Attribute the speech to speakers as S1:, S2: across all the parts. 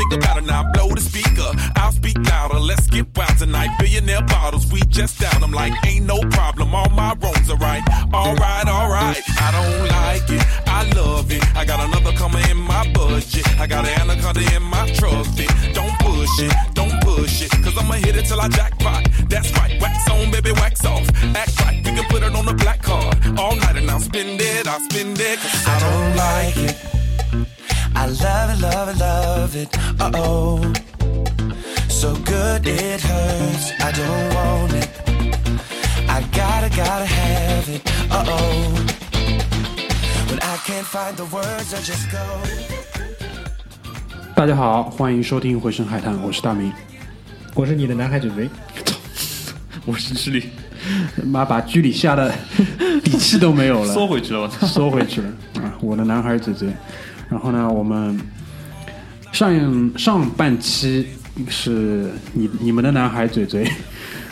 S1: think about it now, blow the speaker. I'll speak louder, let's get wild tonight. Billionaire bottles, we just down. I'm like, ain't no problem, all my wrongs are right. Alright, alright, I don't like it, I love it. I got another coming in my budget. I got an anaconda in my trophy. Don't push it, don't push it, cause I'ma hit it till I jackpot. That's right, wax on, baby, wax off. Act right, we can put it on the black card. All night and I'll spend it, I'll spend it. Cause
S2: I don't like it. I love it, love it, love it. Uh oh. So good it hurts. I don't want it. I gotta, gotta have it. Uh oh. When I can't find the words, I just go.
S3: 大家好，欢迎收听《回声海滩》，我是大明。
S4: 我是你的南海嘴嘴，
S5: 我是智力
S3: 妈把居里吓得底气都没有了，
S5: 缩回去了，我！
S3: 缩回去了啊！我的男孩嘴嘴。然后呢，我们上上半期是你你们的男孩嘴嘴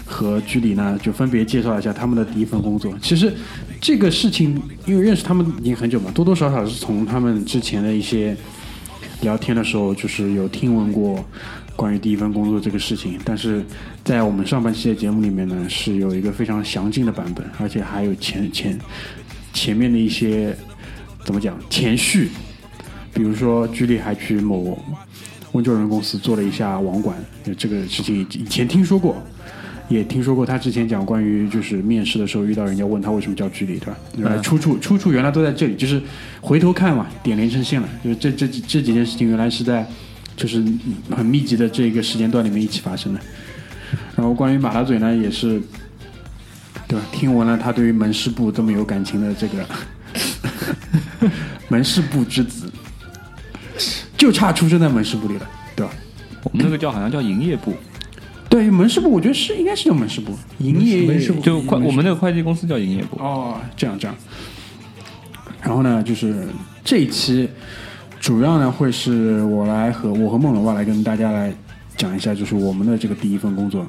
S3: 和居里呢，就分别介绍一下他们的第一份工作。其实这个事情，因为认识他们已经很久嘛，多多少少是从他们之前的一些聊天的时候，就是有听闻过关于第一份工作这个事情。但是在我们上半期的节目里面呢，是有一个非常详尽的版本，而且还有前前前面的一些怎么讲前序。比如说，居里还去某温州人公司做了一下网管，这个事情以前听说过，也听说过他之前讲关于就是面试的时候遇到人家问他为什么叫居里，对吧？呃，出处出处原来都在这里，就是回头看嘛，点连成线了，就是这这几这几件事情原来是在就是很密集的这个时间段里面一起发生的。然后关于马大嘴呢，也是对吧？听闻了他对于门市部这么有感情的这个 门市部之子。就差出生在门市部里了，对吧？
S5: 我们那个叫好像叫营业部，
S3: 对门市部，我觉得是应该是叫门市部，营业
S4: 门市部
S5: 就会我们那个会计公司叫营业部。
S3: 哦，这样这样。然后呢，就是这一期主要呢会是我来和我和孟老爸来跟大家来讲一下，就是我们的这个第一份工作。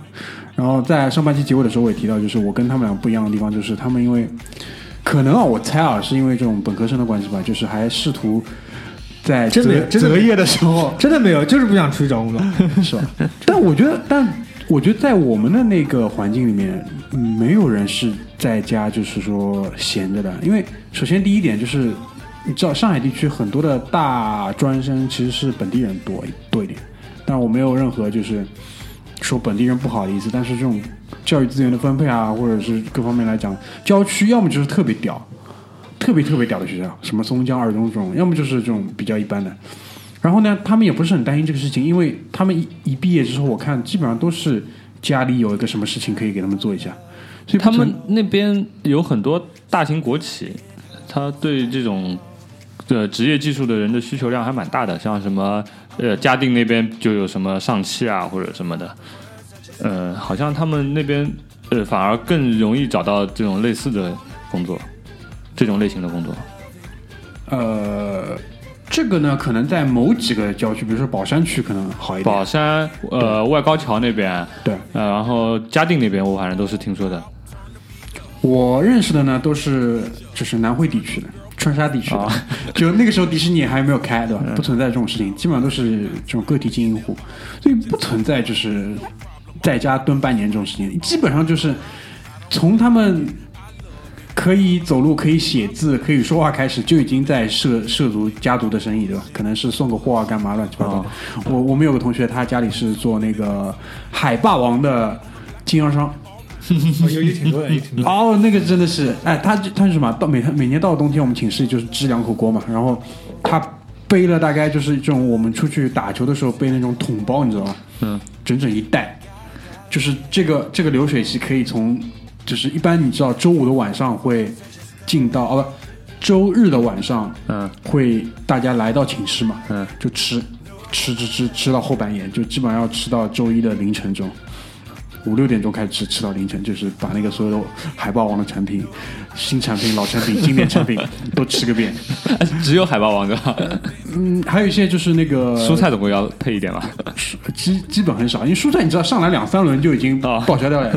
S3: 然后在上半期结尾的时候，我也提到，就是我跟他们俩不一样的地方，就是他们因为可能啊，我猜啊，是因为这种本科生的关系吧，就是还试图。在
S4: 真的
S3: 择择业的时候，
S4: 真的没有，就是不想出去找工作，
S3: 是吧？但我觉得，但我觉得在我们的那个环境里面，没有人是在家就是说闲着的。因为首先第一点就是，你知道上海地区很多的大专生其实是本地人多多一点。但我没有任何就是说本地人不好的意思，但是这种教育资源的分配啊，或者是各方面来讲，郊区要么就是特别屌。特别特别屌的学校，什么松江二中这种，要么就是这种比较一般的。然后呢，他们也不是很担心这个事情，因为他们一一毕业之后，我看基本上都是家里有一个什么事情可以给他们做一下。所以
S5: 他们那边有很多大型国企，他对这种呃职业技术的人的需求量还蛮大的，像什么呃嘉定那边就有什么上汽啊或者什么的，呃，好像他们那边呃反而更容易找到这种类似的工作。这种类型的工作，
S3: 呃，这个呢，可能在某几个郊区，比如说宝山区，可能好一点。
S5: 宝山，呃，外高桥那边，
S3: 对，
S5: 呃，然后嘉定那边，我反正都是听说的。
S3: 我认识的呢，都是就是南汇地区的、川沙地区的，就那个时候迪士尼还没有开，对吧？不存在这种事情，基本上都是这种个体经营户，所以不存在就是在家蹲半年这种事情，基本上就是从他们。可以走路，可以写字，可以说话，开始就已经在涉涉足家族的生意，对吧？可能是送个货啊，干嘛乱七八糟的。我我们有个同学，他家里是做那个海霸王的经销商，
S4: 有有挺多的，有挺多。
S3: 哦，那个真的是，哎，他他是什么？到每每年到了冬天，我们寝室就是支两口锅嘛，然后他背了大概就是这种我们出去打球的时候背那种桶包，你知道吗？
S5: 嗯，
S3: 整整一袋，就是这个这个流水席可以从。就是一般你知道周五的晚上会进到哦不，周日的晚上
S5: 嗯
S3: 会大家来到寝室嘛，
S5: 嗯，
S3: 就吃吃吃吃吃到后半夜，就基本上要吃到周一的凌晨钟。五六点钟开始吃，吃到凌晨，就是把那个所有的海霸王的产品、新产品、老产品、经典产品 都吃个遍。
S5: 只有海霸王对吧？
S3: 嗯，还有一些就是那个
S5: 蔬菜总归要配一点吧？
S3: 基基本很少，因为蔬菜你知道上来两三轮就已经
S5: 哦
S3: 报销掉了。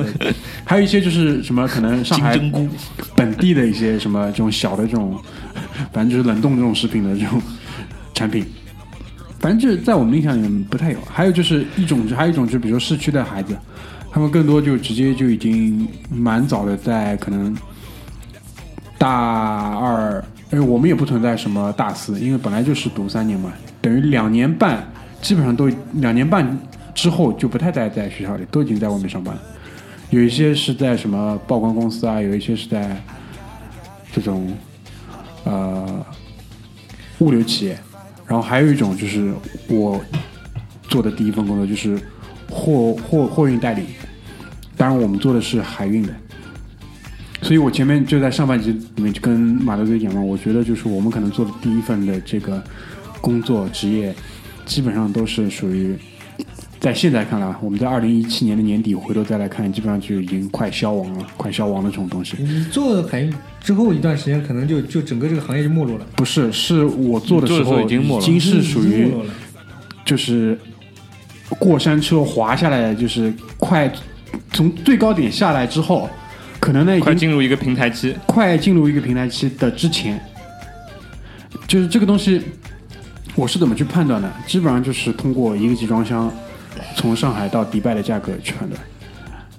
S3: 还有一些就是什么可能上海本地的一些什么这种小的这种，反正就是冷冻这种食品的这种产品。反正就是在我们印象里面不太有。还有就是一种，还有一种就比如说市区的孩子，他们更多就直接就已经蛮早的在可能大二，因为我们也不存在什么大四，因为本来就是读三年嘛，等于两年半，基本上都两年半之后就不太待在学校里，都已经在外面上班。有一些是在什么报关公司啊，有一些是在这种呃物流企业，然后还有一种就是我做的第一份工作就是货货货运代理，当然我们做的是海运的。所以我前面就在上半集里面就跟马德队讲嘛，我觉得就是我们可能做的第一份的这个工作职业，基本上都是属于在现在看来，我们在二零一七年的年底回头再来看，基本上就已经快消亡了，快消亡的这种东西。
S4: 你做海运之后一段时间，可能就就整个这个行业就没落了，
S3: 不是，是我做的时候
S5: 候已经没落了
S4: 已经是属于。
S3: 就是过山车滑下来，就是快从最高点下来之后，可能呢已经
S5: 快进入一个平台期，
S3: 快进入一个平台期的之前，就是这个东西，我是怎么去判断的？基本上就是通过一个集装箱从上海到迪拜的价格去判断，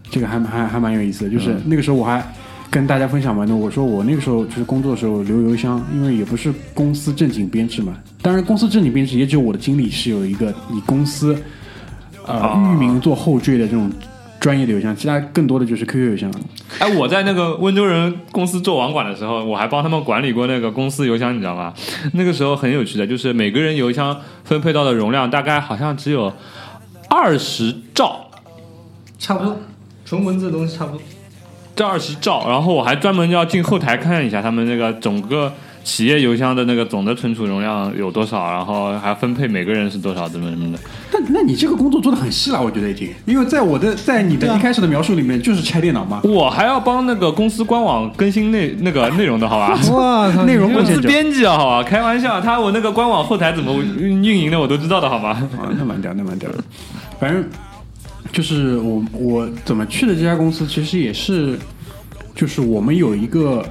S3: 这个还还还蛮有意思的。就是那个时候我还跟大家分享完的，我说我那个时候就是工作的时候留邮箱，因为也不是公司正经编制嘛。当然，公司正经编制也只有我的经理是有一个以公司呃
S5: 啊
S3: 域名做后缀的这种专业的邮箱，其他更多的就是 QQ 邮箱。
S5: 哎，我在那个温州人公司做网管的时候，我还帮他们管理过那个公司邮箱，你知道吗？那个时候很有趣的，就是每个人邮箱分配到的容量大概好像只有二十兆，
S4: 差不多，纯文字的东西差不多。
S5: 这二十兆，然后我还专门要进后台看一下他们那个整个企业邮箱的那个总的存储容量有多少，然后还分配每个人是多少，怎么怎么的。
S3: 但那你这个工作做的很细了，我觉得已经，因为在我的在你的一开始的描述里面就是拆电脑嘛，
S5: 我还要帮那个公司官网更新内那个内容的好吧？
S4: 哇，
S3: 内容
S5: 公司编辑啊，好吧，开玩笑，他我那个官网后台怎么运运营的我都知道的好吧？
S3: 啊，那蛮屌，那蛮屌的。反正就是我我怎么去的这家公司，其实也是，就是我们有一个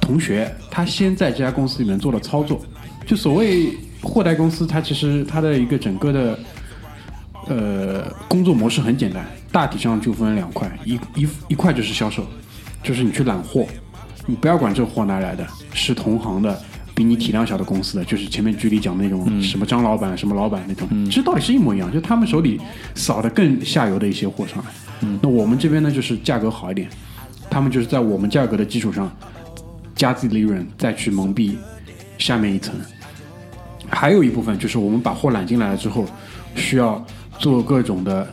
S3: 同学，他先在这家公司里面做了操作。就所谓货代公司，它其实它的一个整个的呃工作模式很简单，大体上就分两块，一一一块就是销售，就是你去揽货，你不要管这货哪来的，是同行的。比你体量小的公司的，就是前面剧里讲的那种什么张老板、什么老板那种，其实道理是一模一样，就他们手里扫的更下游的一些货上来。那我们这边呢，就是价格好一点，他们就是在我们价格的基础上加自己利润，再去蒙蔽下面一层。还有一部分就是我们把货揽进来了之后，需要做各种的，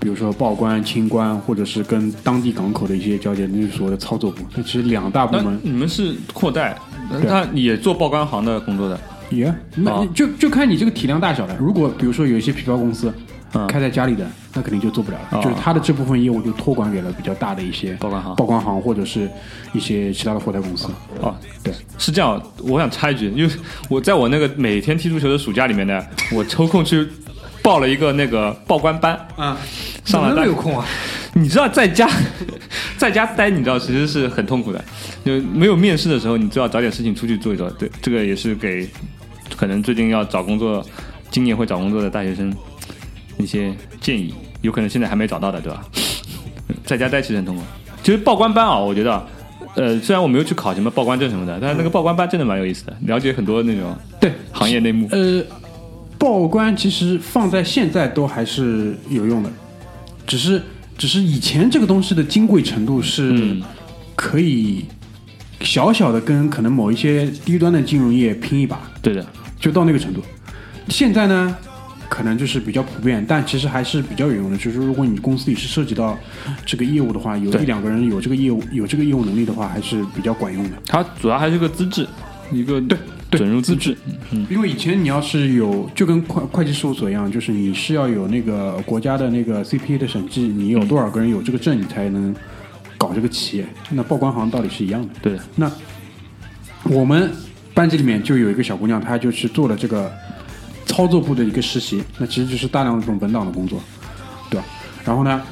S3: 比如说报关、清关，或者是跟当地港口的一些交接，那就是所谓的操作部。那其实两大部门
S5: 你们是扩代，那也做报关行的工作的，
S3: 也，那
S5: 哦
S3: 就就看你这个体量大小了。如果比如说有一些皮包公司
S5: 嗯
S3: 开在家里的，那肯定就做不了了，
S5: 哦
S3: 就是他的这部分业务就托管给了比较大的一些
S5: 报关行
S3: 报关行或者是一些其他的货代公司。
S5: 哦，
S3: 对，
S5: 是这样。我想插一句，因为我在我那个每天踢足球的暑假里面呢，我抽空去报了一个那个报关班
S4: 啊，
S5: 上了
S4: 那么有空啊？
S5: 你知道在家 在家待，你知道其实是很痛苦的。就没有面试的时候，你最好找点事情出去做一做。对，这个也是给可能最近要找工作、今年会找工作的大学生一些建议。有可能现在还没找到的，对吧？在家待其实很痛苦。其实报关班啊，我觉得。呃，虽然我没有去考什么报关证什么的，但是那个报关班真的蛮有意思的，了解很多那种
S3: 对，
S5: 行业内幕。
S3: 呃，报关其实放在现在都还是有用的，只是只是以前这个东西的金贵程度是
S5: 嗯
S3: 可以小小的跟可能某一些低端的金融业拼一把，
S5: 对的，
S3: 就到那个程度。现在呢，可能就是比较普遍，但其实还是比较有用的。就是如果你公司里是涉及到这个业务的话，有一两个人有这个业务有这个业务能力的话，还是比较管用的。
S5: 它主要还是个资质，一个
S3: 对对
S5: 准入资质
S3: 嗯。因为以前你要是有，就跟会会计事务所一样，就是你是要有那个国家的那个 CPA 的审计，你有多少个人有这个证，你才能搞这个企业。那报关行道理是一样的。
S5: 对，
S3: 那我们班级里面就有一个小姑娘，她就是做了这个操作部的一个实习，那其实就是大量的这种文档的工作，对吧？然后呢，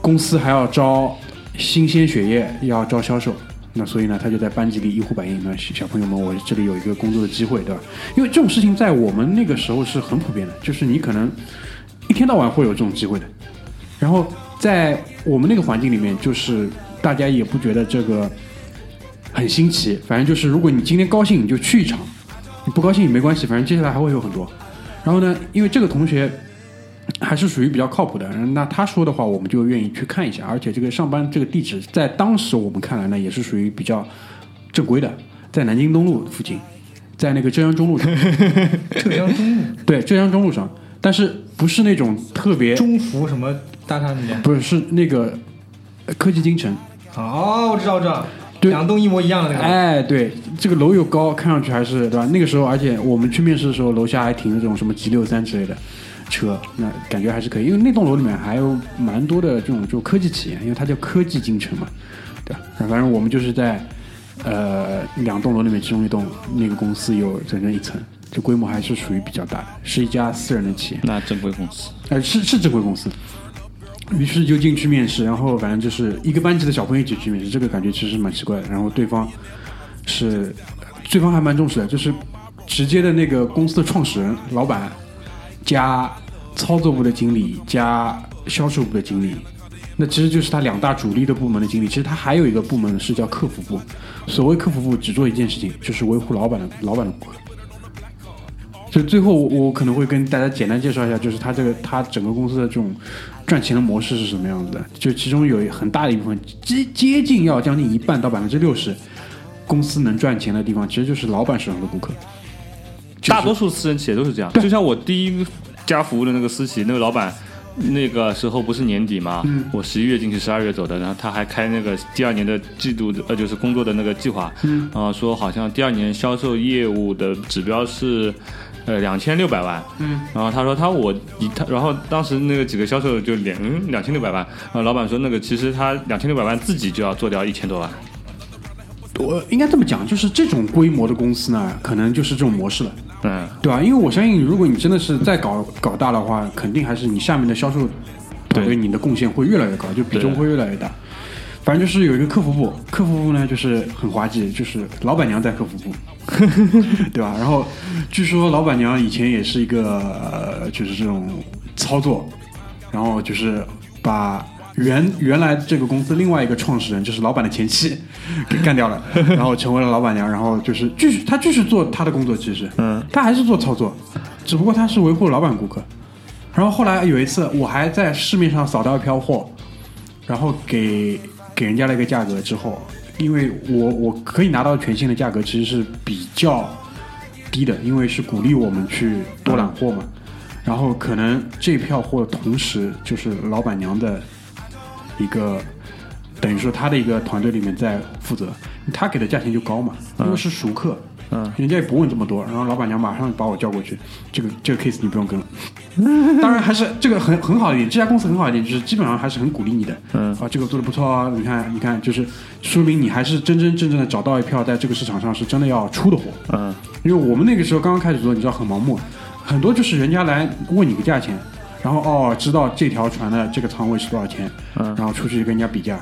S3: 公司还要招新鲜血液，要招销售，那所以呢，他就在班级里一呼百应。那小朋友们，我这里有一个工作的机会，对吧？因为这种事情在我们那个时候是很普遍的，就是你可能一天到晚会有这种机会的。然后在我们那个环境里面，就是大家也不觉得这个很新奇，反正就是如果你今天高兴你就去一场，你不高兴也没关系，反正接下来还会有很多。然后呢，因为这个同学还是属于比较靠谱的，那他说的话我们就愿意去看一下，而且这个上班这个地址在当时我们看来呢也是属于比较正规的，在南京东路附近，在那个浙江中路上，
S4: 浙江中路
S3: 对，浙江中路上，但是不是那种特别，
S4: 中福什么大厦那边？
S3: 不是是那个呃科技京城。
S4: 哦，我知道，我知道，
S3: 对
S4: 两栋一模一样的那个。
S3: 哎，对，这个楼又高，看上去还是对吧？那个时候，而且我们去面试的时候，楼下还停着这种什么 G 六三之类的车，那感觉还是可以。因为那栋楼里面还有蛮多的这种就科技企业，因为它叫科技京城嘛，对吧？反正我们就是在呃两栋楼里面其中一栋，那个公司有整整一层，这规模还是属于比较大的，是一家私人的企业。
S5: 那正规公司，
S3: 呃，是是正规公司。于是就进去面试，然后反正就是一个班级的小朋友一起去面试，这个感觉其实蛮奇怪的。然后对方是，对方还蛮重视的，就是直接的那个公司的创始人、老板加操作部的经理加销售部的经理，那其实就是他两大主力的部门的经理。其实他还有一个部门是叫客服部，所谓客服部只做一件事情，就是维护老板的老板的顾客。就最后我我可能会跟大家简单介绍一下，就是他这个他整个公司的这种赚钱的模式是什么样子的。就其中有很大的一部分，接接近要将近一半到百分之六十，公司能赚钱的地方，其实就是老板手上的顾客。就是
S5: 大多数私人企业都是这样。就像我第一家服务的那个私企，那个老板。那个时候不是年底嘛，
S3: 嗯
S5: 我十一月进去，十二月走的，然后他还开那个第二年的季度的呃，就是工作的那个计划，
S3: 嗯
S5: 啊、说好像第二年销售业务的指标是呃两千六百万，
S3: 嗯，
S5: 然后他说他我以他，然后当时那个几个销售就两嗯两千六百万，然后老板说那个其实他两千六百万自己就要做掉一千多万，
S3: 我应该这么讲，就是这种规模的公司呢，可能就是这种模式了。
S5: 嗯，
S3: 对吧？因为我相信，如果你真的是再搞 搞大的话，肯定还是你下面的销售团队
S5: 对
S3: 你的贡献会越来越高，就比重会越来越大。反正就是有一个客服部，客服部呢就是很滑稽，就是老板娘在客服部，对吧？然后据说老板娘以前也是一个、呃、就是这种操作，然后就是把原原来这个公司另外一个创始人，就是老板的前妻，给干掉了，然后成为了老板娘，然后就是继续他继续做他的工作，其实，
S5: 嗯，
S3: 他还是做操作，只不过他是维护老板顾客。然后后来有一次，我还在市面上扫到一票货，然后给给人家了一个价格之后，因为我我可以拿到全新的价格，其实是比较低的，因为是鼓励我们去多揽货嘛。然后可能这票货同时就是老板娘的一个，等于说他的一个团队里面在负责，他给的价钱就高嘛，因为是熟客，人家也不问这么多，然后老板娘马上把我叫过去，这个这个 case 你不用跟了。当然还是这个很很好的一点，这家公司很好一点就是基本上还是很鼓励你的，
S5: 嗯。
S3: 啊，这个做的不错啊，你看你看，就是说明你还是真真正正的找到一票在这个市场上是真的要出的货，
S5: 嗯。
S3: 因为我们那个时候刚刚开始做，你知道很盲目，很多就是人家来问你个价钱，然后哦知道这条船的这个仓位是多少钱，
S5: 嗯。
S3: 然后出去跟人家比价，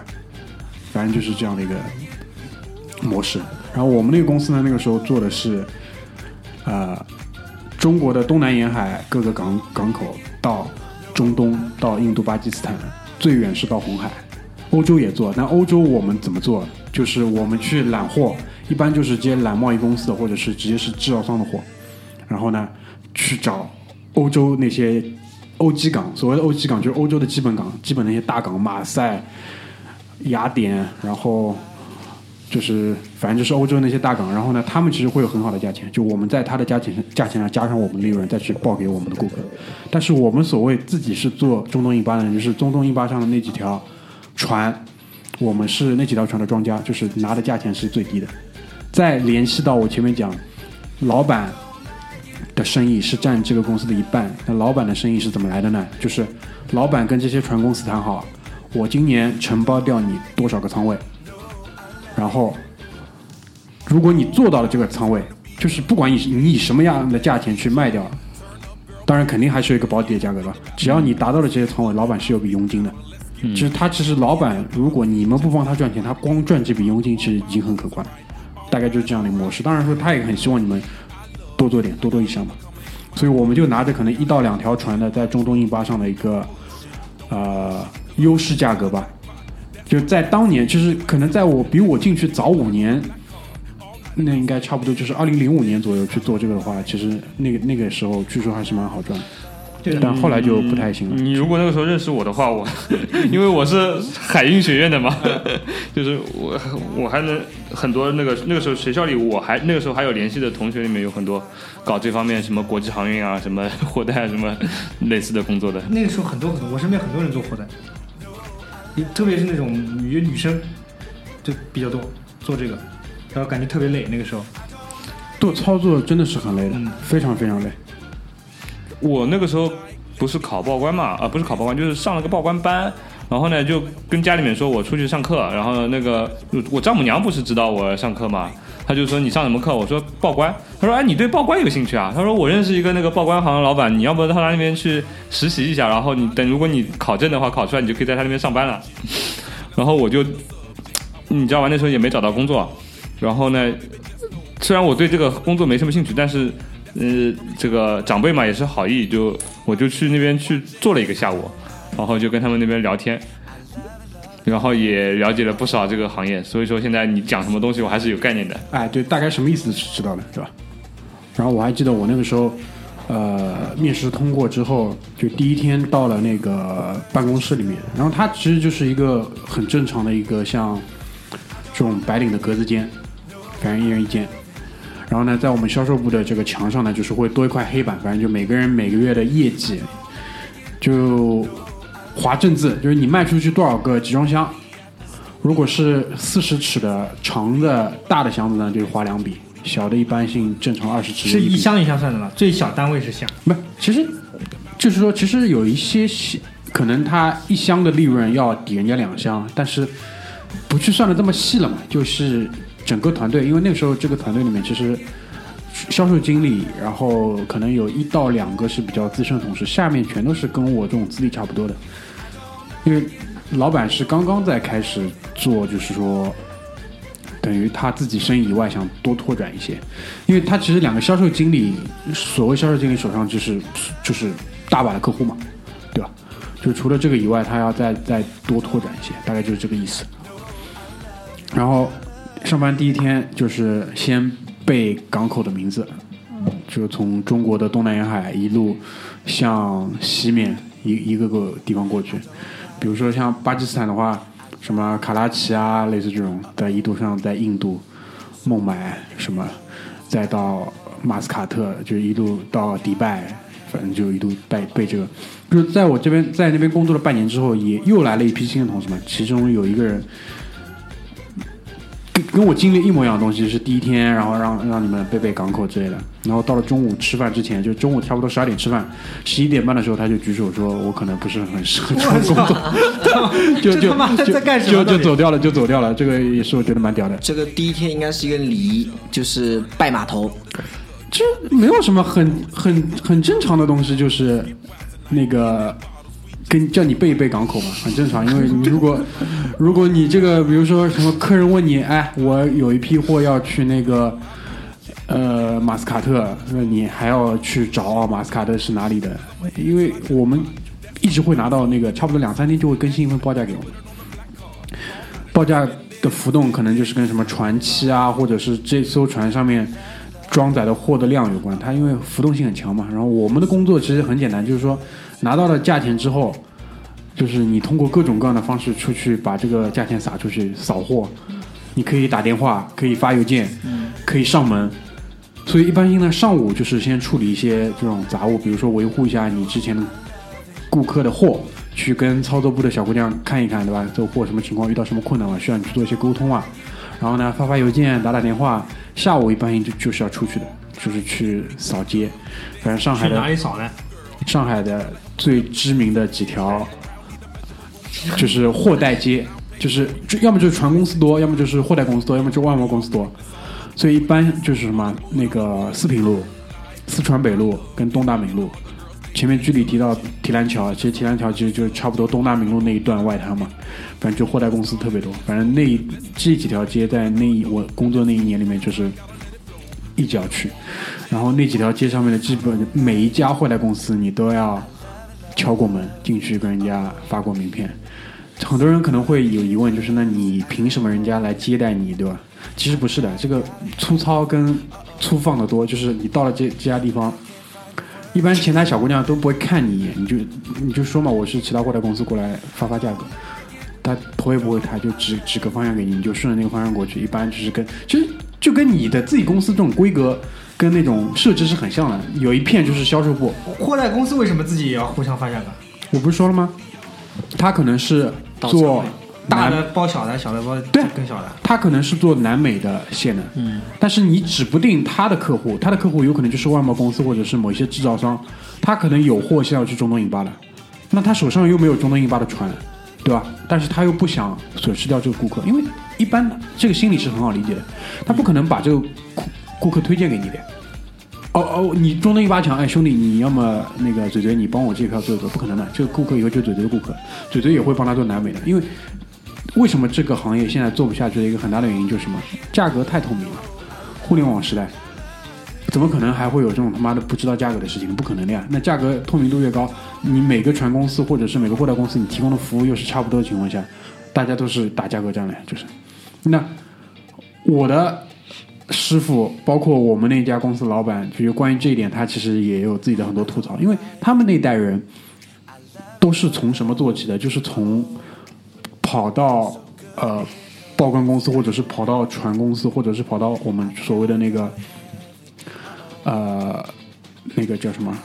S3: 反正就是这样的一个模式。然后我们那个公司呢，那个时候做的是，呃，中国的东南沿海各个港港口到中东到印度、巴基斯坦，最远是到红海。欧洲也做，但欧洲我们怎么做？就是我们去揽货，一般就是接揽贸易公司的，或者是直接是制造商的货，然后呢，去找欧洲那些欧基港，所谓的欧基港就是欧洲的基本港，基本那些大港，马赛、雅典，然后就是反正就是欧洲那些大港，然后呢，他们其实会有很好的价钱，就我们在他的价钱价钱上加上我们利润，再去报给我们的顾客。但是我们所谓自己是做中东印巴的人，就是中东印巴上的那几条船，我们是那几条船的庄家，就是拿的价钱是最低的。再联系到我前面讲，老板的生意是占这个公司的一半，那老板的生意是怎么来的呢？就是老板跟这些船公司谈好，我今年承包掉你多少个仓位，然后如果你做到了这个仓位，就是不管你你以什么样的价钱去卖掉，当然肯定还是有一个保底的价格吧。只要你达到了这些仓位，老板是有笔佣金的。其实他其实老板，如果你们不帮他赚钱，他光赚这笔佣金其实已经很可观。大概就是这样的模式。当然说他也很希望你们多做点，多多益善嘛。所以我们就拿着可能一到两条船的在中东印巴上的一个呃优势价格吧，就在当年，就是可能在我比我进去早五年，那应该差不多就是二零零五年左右去做这个的话，其实那个那个时候据说还是蛮好赚的。但后来就不太行了。
S5: 你如果那个时候认识我的话，我 因为我是海运学院的嘛，就是我我还能很多那个那个时候学校里我还那个时候还有联系的同学里面有很多搞这方面什么国际航运啊、什么 货代啊什么类似的工作的。
S4: 那个时候很多很多，我身边很多人做货代，特别是那种女女生就比较多做这个，然后感觉特别累。那个时候
S3: 做操作真的是很累的，
S4: 嗯
S3: 非常非常累。
S5: 我那个时候不是考报关嘛，啊，不是考报关，就是上了个报关班。然后呢，就跟家里面说我出去上课，然后那个我丈母娘不是知道我上课吗，她就说你上什么课？我说报关。她说哎，你对报关有兴趣啊？她说我认识一个那个报关行的老板，你要不到他那边去实习一下，然后你等如果你考证的话，考出来你就可以在他那边上班了。然后我就，你知道吧，那时候也没找到工作，然后呢，虽然我对这个工作没什么兴趣，但是。呃，这个长辈嘛也是好意，就我就去那边去做了一个下午，然后就跟他们那边聊天，然后也了解了不少这个行业，所以说现在你讲什么东西我还是有概念的。
S3: 哎，对，大概什么意思是知道的，是吧？然后我还记得我那个时候，呃，面试通过之后，就第一天到了那个办公室里面，然后它其实就是一个很正常的一个像这种白领的格子间，反正一人一间。然后呢，在我们销售部的这个墙上呢，就是会多一块黑板，反正就每个人每个月的业绩，就划正字，就是你卖出去多少个集装箱。如果是四十尺的长的大的箱子呢，就是划两笔；小的一般性正常二十尺
S4: 是一箱一箱算的吗，最小单位是箱。
S3: 不，其实就是说，其实有一些可能它一箱的利润要抵人家两箱，但是不去算的这么细了嘛，就是整个团队，因为那个时候这个团队里面其实销售经理，然后可能有一到两个是比较资深的同事，下面全都是跟我这种资历差不多的，因为老板是刚刚在开始做，就是说。等于他自己生意以外想多拓展一些，因为他其实两个销售经理，所谓销售经理手上就是就是大把的客户嘛，对吧？就除了这个以外，他要再再多拓展一些，大概就是这个意思。然后上班第一天就是先背港口的名字，就从中国的东南沿海一路向西面一一个个地方过去，比如说像巴基斯坦的话。什么卡拉奇啊，类似这种，在一度上在印度、孟买什么，再到马斯卡特，就一路到迪拜，反正就一路被被这个。就是在我这边在那边工作了半年之后，也又来了一批新的同事们，其中有一个人跟跟我经历一模一样的东西，是第一天，然后让让你们背背港口之类的。然后到了中午吃饭之前，就中午差不多十二点吃饭，十一点半的时候他就举手说：“我可能不是很适合这份工作。”就就
S4: 他妈
S3: 就
S4: 在干什么
S3: 就就走掉了，就走掉了。这个也是我觉得蛮屌的。
S6: 这个第一天应该是一个礼仪，就是拜码头。
S3: 这没有什么很很很正常的东西，就是那个跟叫你背一背港口嘛，很正常。因为你如果如果你这个比如说什么客人问你，哎，我有一批货要去那个呃马斯卡特，那你还要去找马斯卡特是哪里的？因为我们一直会拿到那个差不多两三天就会更新一份报价给我们，报价的浮动可能就是跟什么船期啊，或者是这艘船上面装载的货的量有关。它因为浮动性很强嘛，然后我们的工作其实很简单，就是说拿到了价钱之后，就是你通过各种各样的方式出去把这个价钱撒出去扫货，你可以打电话，可以发邮件，可以上门。所以一般性呢，上午就是先处理一些这种杂物，比如说维护一下你之前的顾客的货，去跟操作部的小姑娘看一看，对吧？这个货什么情况，遇到什么困难了，需要你去做一些沟通啊。然后呢，发发邮件，打打电话。下午一般性就就是要出去的，就是去扫街。反正上海
S4: 去哪里扫呢？
S3: 上海的最知名的几条就是货代街，就是就要么就是船公司多，要么就是货代公司多，要么就外贸公司多。所以一般就是什么那个四平路、四川北路跟东大明路。前面剧里提到提篮桥，其实提篮桥其实就是差不多东大明路那一段外滩嘛，反正就货代公司特别多。反正那一这几条街在那一我工作那一年里面就是一直要去，然后那几条街上面的基本每一家货代公司你都要敲过门进去跟人家发过名片。很多人可能会有疑问，就是那你凭什么人家来接待你，对吧？其实不是的，这个粗糙跟粗放的多，就是你到了这这家地方，一般前台小姑娘都不会看你一眼，你就你就说嘛，我是其他货代公司过来发发价格，他头也不会抬就指指个方向给你，你就顺着那个方向过去。一般就是跟其实就跟你的自己公司这种规格跟那种设置是很像的，有一片就是销售部，
S4: 货代公司为什么自己也要互相发展呢？
S3: 我不是说了吗？他可能是做
S4: 大的包小的，小的包
S3: 对
S4: 更小的。
S3: 他可能是做南美的线的，嗯，但是你指不定他的客户，他的客户有可能就是外贸公司或者是某一些制造商，他可能有货是要去中东印巴的，那他手上又没有中东印巴的船，对吧？但是他又不想损失掉这个顾客，因为一般这个心理是很好理解的，他不可能把这个顾客推荐给你的。哦哦，你中东一巴强，哎兄弟，你要么那个嘴嘴，你帮我这票做一做，不可能的，这个顾客以后就是嘴嘴的顾客，嘴嘴也会帮他做南美的，因为为什么这个行业现在做不下去的一个很大的原因就是什么？价格太透明了，互联网时代，怎么可能还会有这种他妈的不知道价格的事情？不可能的呀！那价格透明度越高，你每个船公司或者是每个货代公司，你提供的服务又是差不多的情况下，大家都是打价格战了，就是。那我的师傅，包括我们那家公司老板，就是关于这一点，他其实也有自己的很多吐槽，因为他们那代人都是从什么做起的？就是从跑到呃报关公司，或者是跑到船公司，或者是跑到我们所谓的那个呃那个叫什么？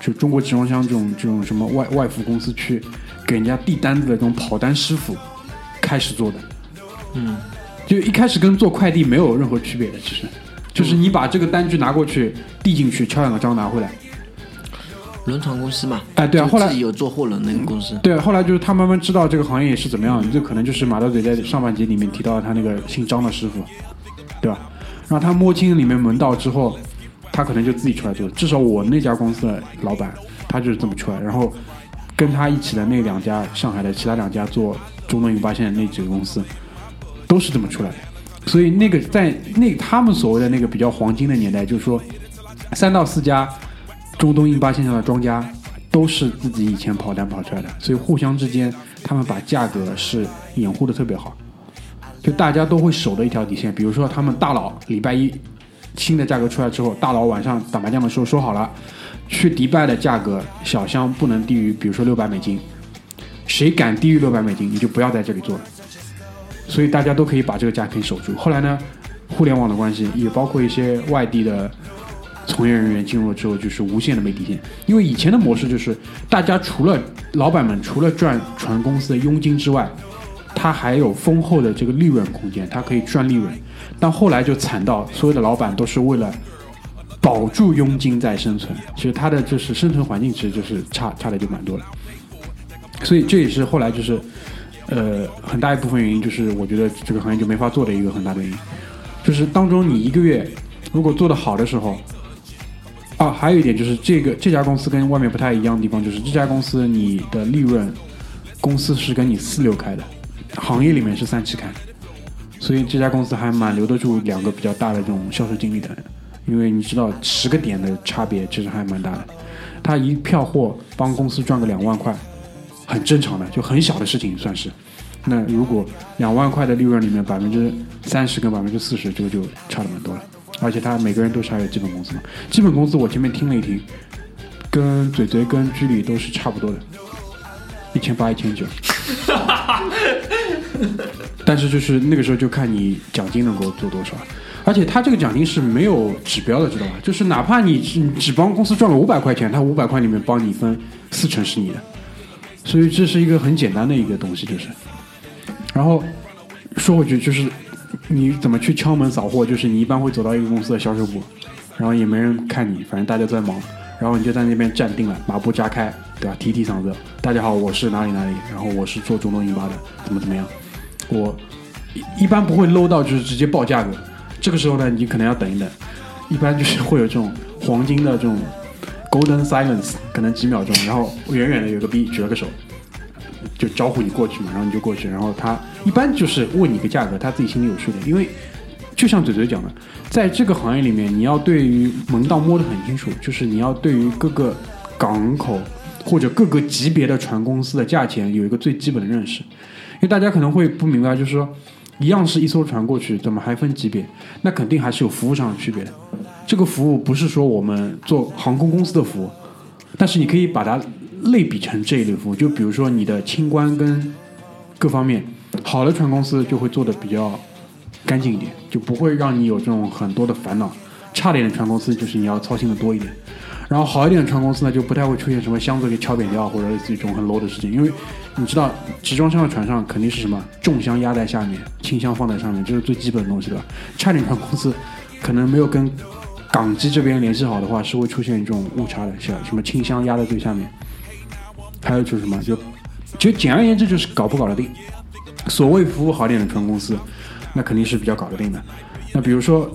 S3: 就中国集装箱这种这种什么外外服公司去给人家递单子的这种跑单师傅开始做的。嗯，就一开始跟做快递没有任何区别的，其实就是你把这个单据拿过去递进去，敲两个章拿回来。
S6: 轮船公司嘛，
S3: 哎对啊后来
S6: 有做货轮那个公司，
S3: 对，后来就是他慢慢知道这个行业是怎么样，这可能就是马大嘴在上半集里面提到他那个姓张的师傅，对吧？然后他摸清里面门道之后，他可能就自己出来做。至少我那家公司的老板，他就是这么出来。然后跟他一起的那两家上海的其他两家做中东引八线的那几个公司，都是这么出来的。所以那个在那他们所谓的那个比较黄金的年代，就是说三到四家中东印巴线上的庄家都是自己以前跑单跑出来的，所以互相之间他们把价格是掩护的特别好，就大家都会守的一条底线。比如说他们大佬礼拜一新的价格出来之后，大佬晚上打麻将的时候说好了，去迪拜的价格小箱不能低于比如说六百美金，谁敢低于六百美金，你就不要在这里做了。所以大家都可以把这个家庭守住。后来呢，互联网的关系也包括一些外地的从业人员进入之后，就是无限的没底线。因为以前的模式就是，大家除了老板们除了赚船公司的佣金之外，他还有丰厚的这个利润空间，他可以赚利润。但后来就惨到所有的老板都是为了保住佣金在生存，其实他的就是生存环境其实就是差差的就蛮多了。所以这也是后来就是，呃，很大一部分原因就是我觉得这个行业就没法做的一个很大的原因，就是当中你一个月如果做得好的时候，啊，还有一点就是这个这家公司跟外面不太一样的地方，就是这家公司你的利润，公司是跟你四六开的，行业里面是三七开，所以这家公司还蛮留得住两个比较大的这种销售经理的，因为你知道十个点的差别其实还蛮大的，他一票货帮公司赚个两万块，很正常的，就很小的事情算是。那如果两万块的利润里面百分之三十跟百分之四十，这个就差的蛮多了。而且他每个人都是还有基本工资嘛，基本工资我前面听了一听，跟嘴嘴跟居里都是差不多的，一千八一千九。但是就是那个时候就看你奖金能够做多少，而且他这个奖金是没有指标的，知道吧？就是哪怕你只帮公司赚了五百块钱，他五百块里面帮你分四成是你的，所以这是一个很简单的一个东西，就是。然后说回去就是你怎么去敲门扫货，就是你一般会走到一个公司的销售部，然后也没人看你，反正大家都在忙，然后你就在那边站定了，马步扎开，对吧？提提嗓子，大家好，我是哪里哪里，然后我是做中东印巴的，怎么怎么样，我一一般不会 low 到就是直接报价格，这个时候呢，你可能要等一等，一般就是会有这种黄金的这种 golden silence，可能几秒钟，然后远远的有个 B 举了个手，就招呼你过去嘛，然后你就过去，然后他一般就是问你个价格，他自己心里有数的，因为就像嘴嘴讲的，在这个行业里面，你要对于门道摸得很清楚，就是你要对于各个港口或者各个级别的船公司的价钱有一个最基本的认识，因为大家可能会不明白，就是说一样是一艘船过去，怎么还分级别？那肯定还是有服务上的区别的。这个服务不是说我们做航空公司的服务，但是你可以把它类比成这一类服务，就比如说你的清关跟各方面，好的船公司就会做的比较干净一点，就不会让你有这种很多的烦恼。差点的船公司就是你要操心的多一点，然后好一点的船公司呢，就不太会出现什么箱子给敲扁掉或者类似于这种很 low 的事情，因为你知道集装箱的船上肯定是什么重箱压在下面，轻箱放在上面，这是最基本的东西，对吧？差点船公司可能没有跟港机这边联系好的话，是会出现这种误差的，像什么清箱压在最下面，还有就是什么，就就简而言之就是搞不搞得定。所谓服务好点的船公司，那肯定是比较搞得定的。那比如说，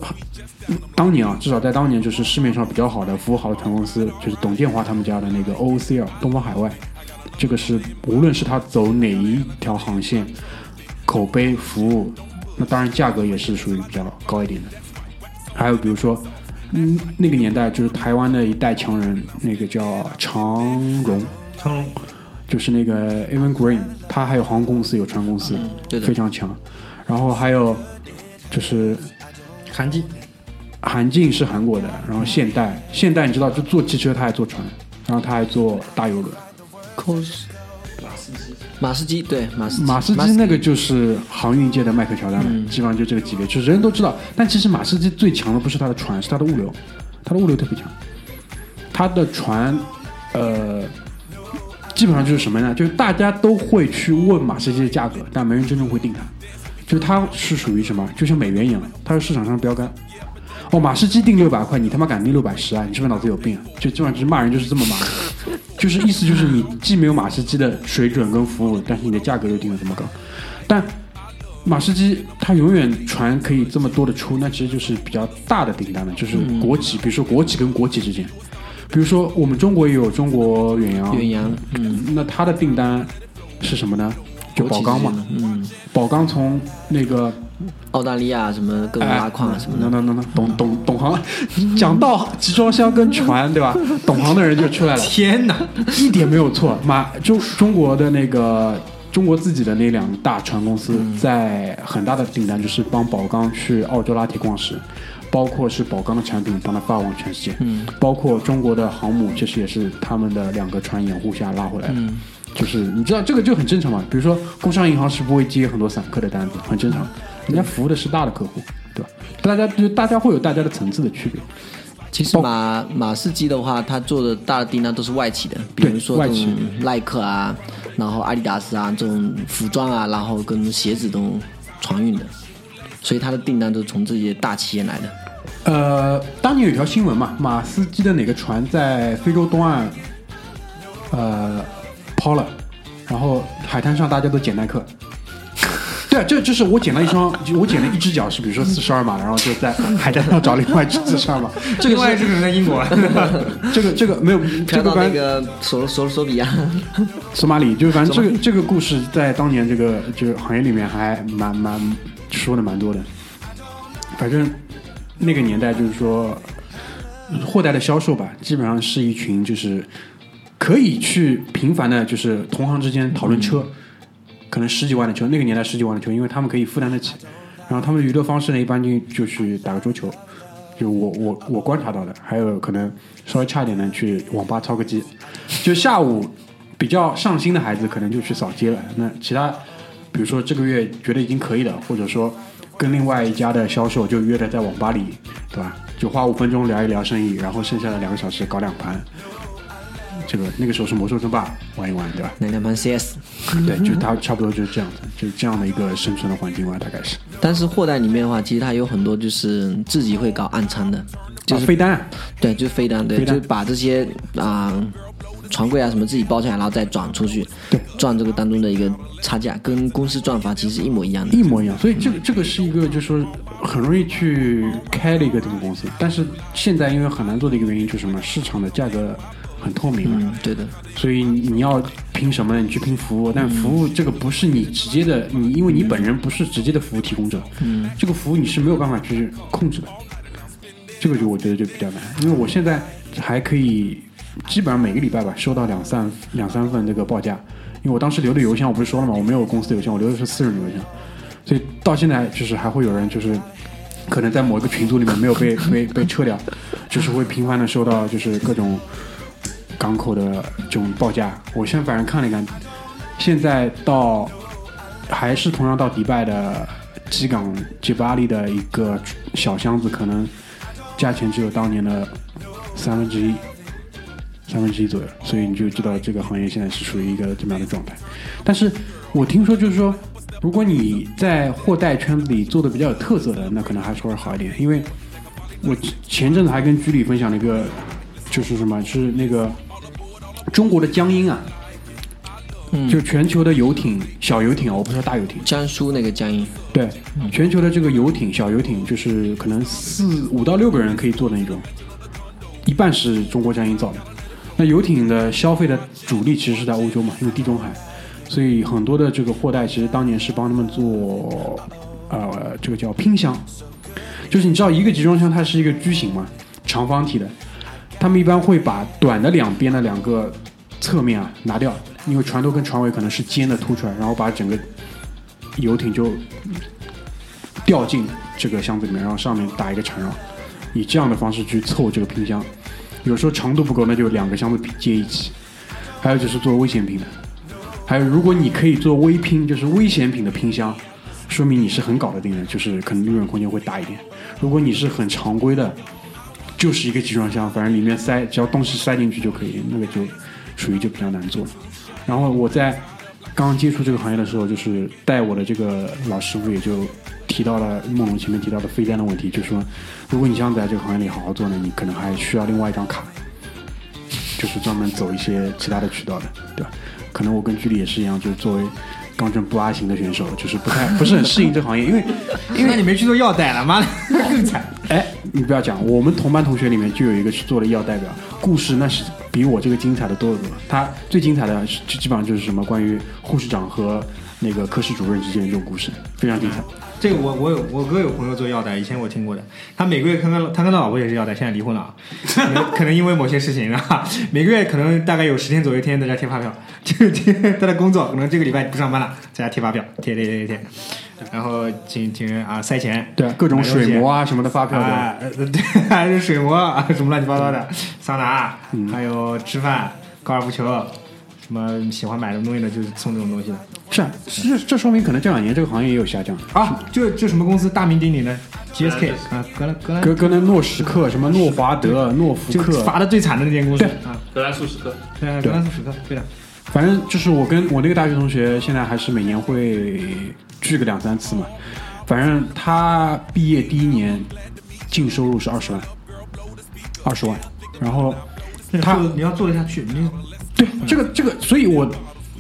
S3: 当年啊，至少在当年，就是市面上比较好的服务好的船公司，就是董建华他们家的那个 OOCL 东方海外，这个是无论是他走哪一条航线，口碑服务，那当然价格也是属于比较高一点的。还有比如说，嗯，那个年代就是台湾的一代强人，那个叫长荣，
S4: 长荣
S3: 就是那个 Evan Green，他还有航空公司有船公司，
S6: 对的
S3: 非常强。然后还有就是
S4: 韩进
S3: 韩进是韩国的，然后现代，现代你知道就做汽车，他还坐船，然后他还坐大游轮。
S6: 马士基对马士基
S3: 马士基那个就是航运界的迈克乔丹了，
S6: 嗯
S3: 基本上就这个级别，就是人人都知道。但其实马士基最强的不是他的船，是他的物流，他的物流特别强。他的船，呃，基本上就是什么呢？就是大家都会去问马士基的价格，但没人真正会定它。就是它是属于什么？就像美元一样，它是市场上的标杆。哦，马士基定六百块，你他妈敢定六百十啊？你是不是脑子有病啊？就基本上就是骂人，就是这么骂。就是意思就是你既没有马士基的水准跟服务，但是你的价格又定的这么高。但马士基它永远船可以这么多的出，那其实就是比较大的订单了，就是国企，比如说国企跟国企之间，比如说我们中国也有中国远洋，
S6: 远洋，嗯，
S3: 那它的订单是什么呢？就宝钢嘛，
S6: 嗯，
S3: 宝钢从那个
S6: 澳大利亚什么各种挖矿啊什么的，
S3: 能能能能，懂懂懂行了。讲到集装箱跟船，对吧？懂行的人就出来了。
S4: 天哪！
S3: 一点没有错。马中中国的那个中国自己的那两大船公司，在很大的订单就是帮宝钢去澳洲拉铁矿石，包括是宝钢的产品帮他发往全世界，嗯，包括中国的航母，其实也是他们的两个船掩护下拉回来的。就是你知道这个就很正常嘛，比如说工商银行是不会接很多散客的单子，很正常，人家服务的是大的客户，对吧？大家就大家会有大家的层次的区别。
S6: 其实马马士基的话，他做的大的订单都是外企的，比如说
S3: 外企
S6: 这种耐克啊，然后阿迪达斯啊这种服装啊，然后跟鞋子这种船运的，所以他的订单都是从这些大企业来的。
S3: 呃，当年有一条新闻嘛，马斯基的哪个船在非洲东岸，呃，抛了，然后海滩上大家都捡耐克。对啊，这就是我捡了一双，我捡了一只脚是比如说四十二码，然后就在海滩上找另外一只四十二码。这个
S4: 外这个人在英国，
S3: 这个这个没有这个关
S6: 个索索索比亚，
S3: 索马里，就是反正这个这个故事在当年这个就是行业里面还蛮蛮说的蛮多的。反正那个年代就是说，货代的销售吧，基本上是一群就是可以去频繁的，就是同行之间讨论车，可能十几万的车，那个年代十几万的车，因为他们可以负担得起。然后他们的娱乐方式呢，一般就就去打个桌球，就我我我观察到的，还有可能稍微差一点的去网吧操个机。就下午比较上心的孩子，可能就去扫街了。那其他比如说这个月觉得已经可以了，或者说跟另外一家的销售就约着在网吧里，对吧？就花五分钟聊一聊生意，然后剩下的两个小时搞两盘。这个那个时候是魔兽争霸玩一玩，对吧？
S6: 那两盘 CS，
S3: 对，就它差不多就是这样子，就是这样的一个生存的环境吧，大概是。
S6: 但是货代里面的话，其实它有很多就是自己会搞暗仓的，就是
S3: 啊飞单，
S6: 对，就是飞单，对，就是把这些啊、床柜啊什么自己包起来，然后再转出去，
S3: 对，
S6: 赚这个当中的一个差价，跟公司赚法其实一模一样的。
S3: 一模一样。所以这个这个是一个，就是说很容易去开的一个这种公司，但是现在因为很难做的一个原因就是什么？市场的价格很透明了。
S6: 嗯，对的，
S3: 所以你你要拼什么？你去拼服务，但服务这个不是你直接的，你因为你本人不是直接的服务提供者，嗯，这个服务你是没有办法去控制的，这个就我觉得就比较难，因为我现在还可以基本上每个礼拜吧收到两三两三份这个报价，因为我当时留的邮箱我不是说了吗？我没有公司的邮箱，我留的是私人邮箱，所以到现在就是还会有人就是可能在某一个群组里面没有被被被撤掉，就是会频繁的收到就是各种港口的这种报价。我现在反正看了一看，现在到还是同样到迪拜的机港吉巴利的一个小箱子，可能价钱只有当年的三分之一。三分之一左右，所以你就知道这个行业现在是属于一个怎么样的状态。但是我听说就是说，如果你在货代圈子里做的比较有特色的，那可能还稍微好一点。因为我前阵子还跟居里分享了一个，就是什么，是那个中国的江阴啊，嗯。就全球的游艇小游艇啊，我不是说大游艇，
S6: 江苏那个江阴，
S3: 对，全球的这个游艇小游艇，就是可能四五到六个人可以坐的那种，一半是中国江阴造的。那游艇的消费的主力其实是在欧洲嘛，因为地中海，所以很多的这个货代其实当年是帮他们做，呃，这个叫拼箱，就是你知道一个集装箱它是一个矩形嘛，长方体的，他们一般会把短的两边的两个侧面啊拿掉，因为船头跟船尾可能是尖的凸出来，然后把整个游艇就掉进这个箱子里面，然后上面打一个缠绕，以这样的方式去凑这个拼箱。有时候长度不够，那就两个箱子拼接一起。还有就是做危险品的，还有如果你可以做微拼，就是危险品的拼箱，说明你是很搞得定的，就是可能利润空间会大一点。如果你是很常规的，就是一个集装箱，反正里面塞只要东西塞进去就可以，那个就属于就比较难做。然后我在刚接触这个行业的时候，就是带我的这个老师傅也就提到了梦龙前面提到的飞单的问题，就说如果你想在这个行业里好好做呢，你可能还需要另外一张卡，就是专门走一些其他的渠道的，对吧？可能我跟居里也是一样，就是作为刚正不阿型的选手，就是不太不是很适应这行业，因为
S4: 因为你没去做药代了，妈的更 惨。
S3: 哎，你不要讲，我们同班同学里面就有一个去做了医药代表，故事那是比我这个精彩的多得多。他最精彩的是就基本上就是什么关于护士长和那个科室主任之间的这种故事，非常精彩。
S4: 这个我我有我哥有朋友做药代，以前我听过的。他每个月看看他跟他老婆也是药代，现在离婚了啊，可 能可能因为某些事情啊，每个月可能大概有十天左右，天天在家贴发票，就是贴他的工作，可能这个礼拜不上班了，在家贴发票，贴贴贴贴，然后请请人啊塞钱，
S3: 对，各种水膜啊什么的发票
S4: 对，还是水膜啊，什么乱七八糟的，桑拿，还有吃饭、高尔夫球，什么喜欢买什么东西的，就是送这种东西的。
S3: 是啊，这这说明可能这两年这个行业也有下降。
S4: 啊，就就什么公司大名鼎鼎的 GSK 啊，格兰格兰
S3: 格格兰诺什克、什么诺华德、诺福克，
S4: 罚的最惨的那间公司啊，
S5: 格兰素史克，
S4: 对，格兰素史克，对的。
S3: 反正就是我跟我那个大学同学，现在还是每年会聚个两三次嘛。反正他毕业第一年净收入是二十万，二十万。然后他
S4: 你要做得下去，你
S3: 对这个这个，所以我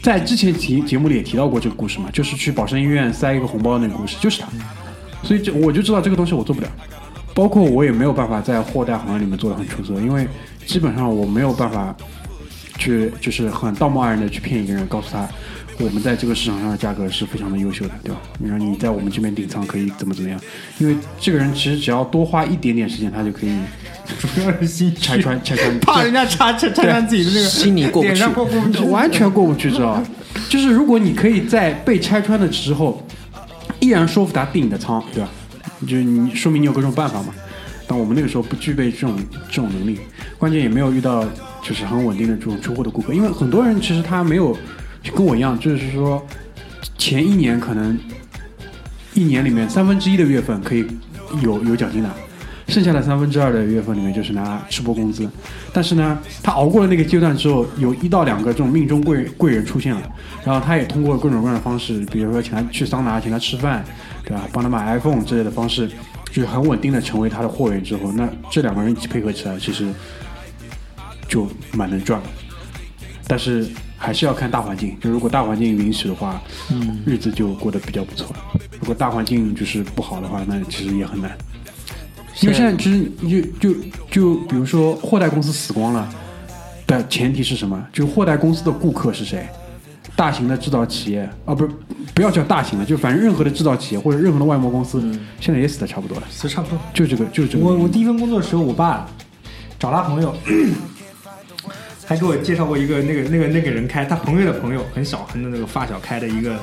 S3: 在之前节节目里也提到过这个故事嘛，就是去宝生医院塞一个红包的那个故事，就是他。所以这我就知道这个东西我做不了，包括我也没有办法在货代行业里面做的很出色，因为基本上我没有办法去就是很道貌岸然的去骗一个人，告诉他我们在这个市场上的价格是非常的优秀的，对吧？你说你在我们这边顶仓可以怎么怎么样？因为这个人其实只要多花一点点时间，他就可以
S4: 主要是心
S3: 拆穿拆穿，
S4: 怕人家拆拆拆穿自己的那个
S6: 心里过不去
S4: 过不去，
S3: 完全过不去，知道吧？就是如果你可以在被拆穿的时候，依然说服他订你的仓，对吧？就是你说明你有各种办法嘛。但我们那个时候不具备这种这种能力，关键也没有遇到就是很稳定的这种出货的顾客，因为很多人其实他没有就跟我一样，就是说前一年可能一年里面三分之一的月份可以有有奖金拿，剩下的三分之二的月份里面就是拿吃播工资。但是呢，他熬过了那个阶段之后，有一到两个这种命中贵贵人出现了，然后他也通过各种各样的方式，比如说请他去桑拿，请他吃饭，对吧？帮他买 iPhone 之类的方式，就很稳定的成为他的货源之后，那这两个人一起配合起来，其实就蛮能赚。但是还是要看大环境，就如果大环境允许的话，嗯，日子就过得比较不错。如果大环境就是不好的话，那其实也很难。因为现在其实就就就比如说货代公司死光了的前提是什么？就是货代公司的顾客是谁？大型的制造企业啊，不是不要叫大型的，就反正任何的制造企业或者任何的外贸公司，现在也死的差不多了。
S4: 其实差不多。
S3: 就这个，就这个。
S4: 我我第一份工作的时候，我爸找他朋友，还给我介绍过一个那个那个那个人开他朋友的朋友很小很的那个发小开的一个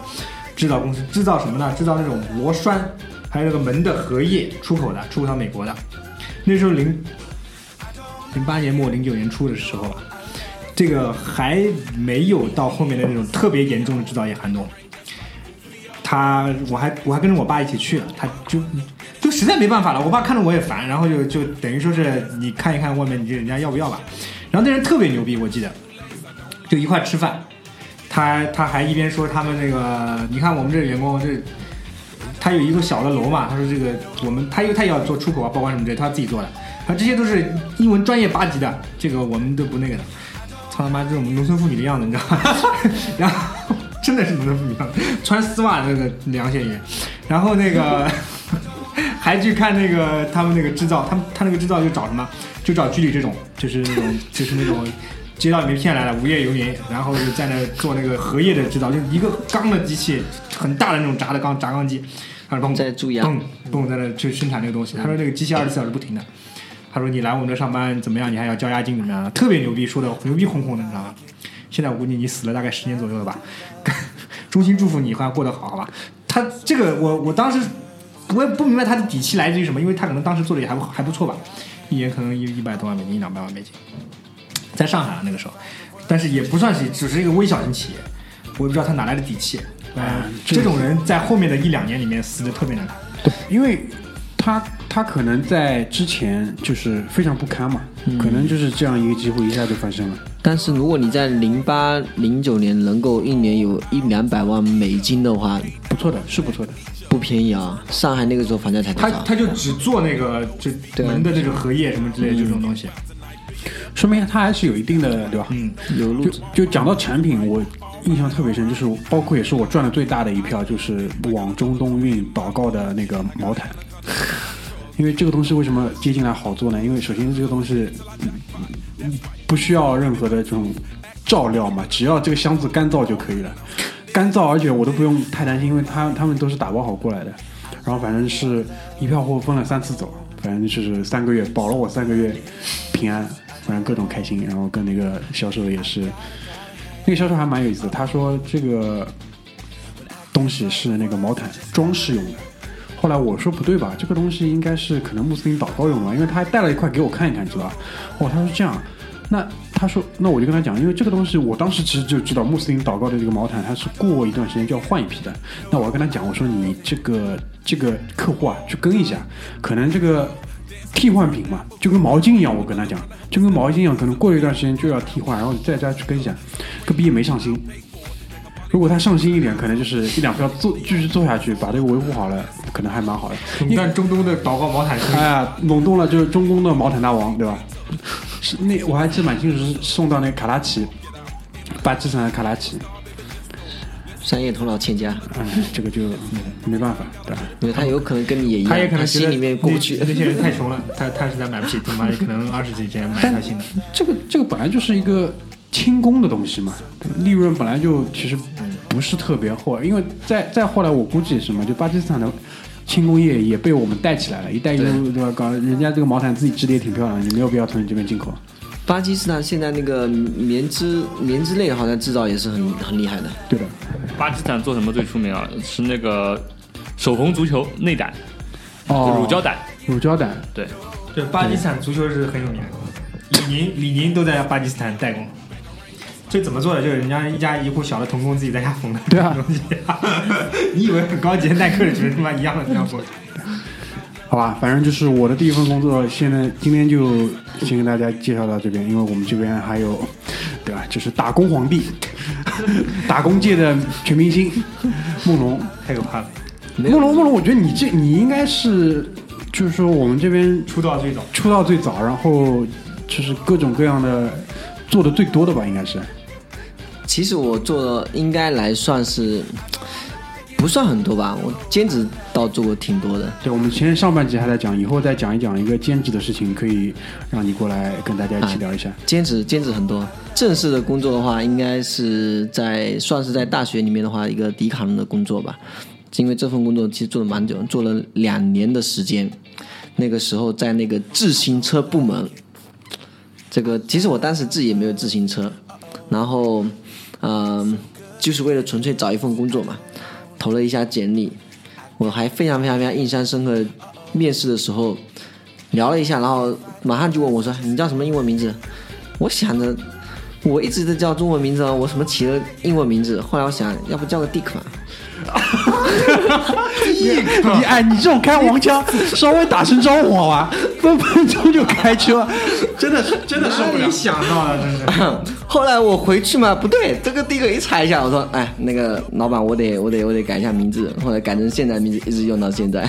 S4: 制造公司，制造什么呢？制造那种螺栓，还有那个门的合页出口的，出口到美国的。那时候零零八年末零九年初的时候吧，这个还没有到后面的那种特别严重的制造业寒冬。他我还我还跟着我爸一起去了，他就就实在没办法了，我爸看着我也烦，然后就就等于说是你看一看外面你这人家要不要吧。然后那人特别牛逼，我记得就一块吃饭，他他还一边说他们那个，你看我们这员工这。他有一个小的楼嘛，他说这个我们他因为他也要做出口啊，报关什么的，他自己做的，他这些都是英文专业八级的，这个我们都不那个的，操他妈这种农村妇女的样子，你知道吗？然后真的是农村妇女样子，穿丝袜那个凉鞋爷，然后那个 还去看那个他们那个制造，他们他那个制造就找什么，就找居里这种，就是那种就是那种街道里面骗来的无业游民，然后就在那做那个荷叶的制造，就一个钢的机器，很大的那种轧的钢轧钢机。他说：“
S6: 在注压
S4: 蹦蹦在那去生产这个东西。他说这个机器二十四小时不停的。他说你来我们这上班怎么样？你还要交押金怎么样？特别牛逼，说的牛逼哄哄的，你知道吗？现在我估计你死了大概十年左右了吧。衷心祝福你，好像过得好，好吧？他这个我我当时我也不明白他的底气来自于什么，因为他可能当时做的也还还不错吧，一年可能一一百多万美金，一两百万美金，在上海啊那个时候，但是也不算是只是一个微小型企业，我也不知道他哪来的底气。嗯，这种人在后面的一两年里面死的特别难看。
S3: 对，因为他他可能在之前就是非常不堪嘛，可能就是这样一个机会一下就发生了。
S6: 但是如果你在零八零九年能够一年有一两百万美金的话，
S3: 不错的，是不错的，
S6: 不便宜啊！上海那个时候房价才多
S4: 他
S6: 少？
S4: 他就只做那个就门的那个荷叶什么之类的这种东西。
S3: 说明他还是有一定的，对吧？
S4: 嗯，
S6: 有路子。
S3: 就讲到产品，我印象特别深，就是包括也是我赚的最大的一票，就是往中东运祷告的那个毛毯。因为这个东西为什么接进来好做呢？因为首先这个东西嗯不需要任何的这种照料嘛，只要这个箱子干燥就可以了。干燥，而且我都不用太担心，因为他他们都是打包好过来的。然后反正是一票货分了三次走，反正就是三个月保了我三个月平安，反正各种开心。然后跟那个销售也是，那个销售还蛮有意思的，他说这个东西是那个毛毯装饰用的。后来我说不对吧，这个东西应该是可能穆斯林祷告用的，因为他还带了一块给我看一看，你知道吧？哦，他说这样，那他说那我就跟他讲，因为这个东西我当时其实就知道穆斯林祷告的这个毛毯，它是过一段时间就要换一批的。那我要跟他讲，我说你这个这个客户啊，去跟一下，可能这个替换品嘛，就跟毛巾一样，我跟他讲，就跟毛巾一样，可能过一段时间就要替换，然后你再再去跟一下。个逼也没上心。如果他上心一点，可能就是一两票做继续做下去，把这个维护好了，可能还蛮好的。
S4: 垄断中东的祷告毛毯。
S3: 哎呀，垄断了就是中东的毛毯大王，对吧？是那我还记得蛮清楚，是送到那卡拉奇，巴基斯坦的卡拉奇。
S6: 商业头脑欠佳，
S3: 哎，这个就嗯没办法，对吧？
S6: 他有可能跟你也一样，
S4: 他也可能
S6: 心里面过不去
S4: 那。些人太穷了，他他实在买不起，他妈也可能二十几钱买一套新的。
S3: 这个这个本来就是一个轻工的东西嘛，利润本来就其实不是特别厚，因为再再后来我估计什么，就巴基斯坦的轻工业也被我们带起来了，一带一路对吧？搞人家这个毛毯自己织的也挺漂亮的，你没有必要从你这边进口。
S6: 巴基斯坦现在那个棉织棉织类好像制造也是很很厉害的，
S3: 对的，
S5: 巴基斯坦做什么最出名啊？是那个手缝足球内胆，
S3: 哦
S5: 乳胶胆，
S3: 乳胶胆，
S5: 对，
S4: 对，巴基斯坦足球是很有名的，李宁李宁都在巴基斯坦代工。这怎么做的？就是人家一家一户小的童工自己在家缝的。
S3: 对啊
S4: 东西，你以为很高级，耐克的全他妈一样的这样缝。
S3: 好吧，反正就是我的第一份工作，现在今天就先跟大家介绍到这边，因为我们这边还有，对吧？就是打工皇帝，打工界的全明星梦龙。
S4: 太可怕了，
S3: 梦龙，梦龙，我觉得你这你应该是，就是说我们这边
S4: 出道最早。
S3: 出道最早，然后就是各种各样的做的最多的吧，应该是。
S6: 其实我做的应该来算是不算很多吧，我兼职倒做过挺多的。
S3: 对，我们前上半集还在讲，以后再讲一讲一个兼职的事情，可以让你过来跟大家一起聊一下。
S6: 兼职兼职很多，正式的工作的话，应该是在算是在大学里面的话，一个迪卡侬的工作吧。因为这份工作其实做了蛮久，做了两年的时间。那个时候在那个自行车部门，这个其实我当时自己也没有自行车，然后嗯、就是为了纯粹找一份工作嘛，投了一下简历。我还非常非常非常印象深刻，面试的时候聊了一下，然后马上就问我说：“你叫什么英文名字？”我想着，我一直在叫中文名字啊，我什么起了英文名字？后来我想，要不叫个 Dick 吧？
S3: 你你哎，你这种开黄腔，稍微打声招呼好吧？分分钟就开车，真的是真的受不了。
S4: 想到啊，真是。
S6: 后来我回去嘛，不对，这个 Dick 一查一下，我说，哎，那个老板，我得我得我得改一下名字，后来改成现在名字，一直用到现在。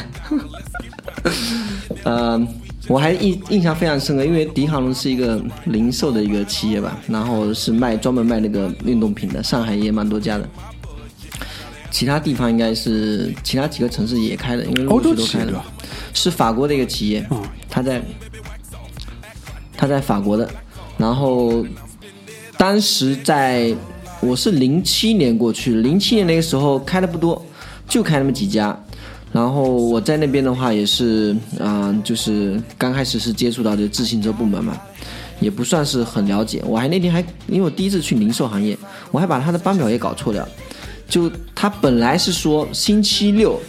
S6: 嗯，我还印印象非常深刻，因为迪卡侬是一个零售的一个企业吧，然后是卖专门卖那个运动品的，上海也蛮多家的。其他地方应该是其他几个城市也开了，因为陆
S3: 欧洲
S6: 续都开了。是法国的一个企业，
S3: 嗯
S6: 他在他在法国的，然后当时在我是零七年过去的，零七年那个时候开的不多，就开那么几家。然后我在那边的话也是，啊、就是刚开始是接触到这自行车部门嘛，也不算是很了解。我还那天还因为我第一次去零售行业，我还把他的班表也搞错了。就他本来是说星期六、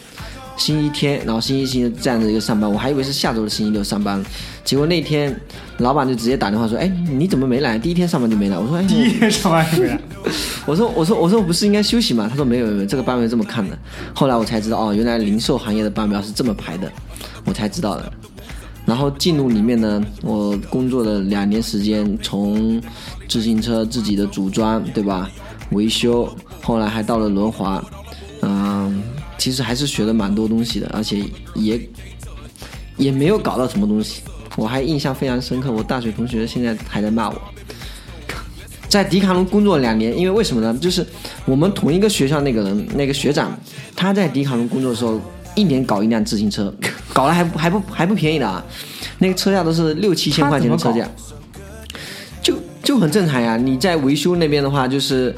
S6: 星期天，然后星期星这样的一个上班，我还以为是下周的星期六上班，结果那天老板就直接打电话说：“哎，你怎么没来？第一天上班就没来。”我说：“哎，
S4: 第一天上班是不是？
S6: 我说我说我说我不是应该休息吗？他说没有没有，这个班表这么看的。后来我才知道哦，原来零售行业的班表是这么排的，我才知道的。然后进入里面呢，我工作了两年时间，从自行车自己的组装，对吧？维修，后来还到了轮滑，嗯，其实还是学了蛮多东西的，而且也也没有搞到什么东西。我还印象非常深刻，我大学同学现在还在骂我。在迪卡侬工作两年，因为为什么呢？就是我们同一个学校那个人，那个学长，他在迪卡侬工作的时候，一年搞一辆自行车，搞了还不还不还不便宜的啊，那个车价都是六七千块钱的车价，就就很正常呀。你在维修那边的话，就是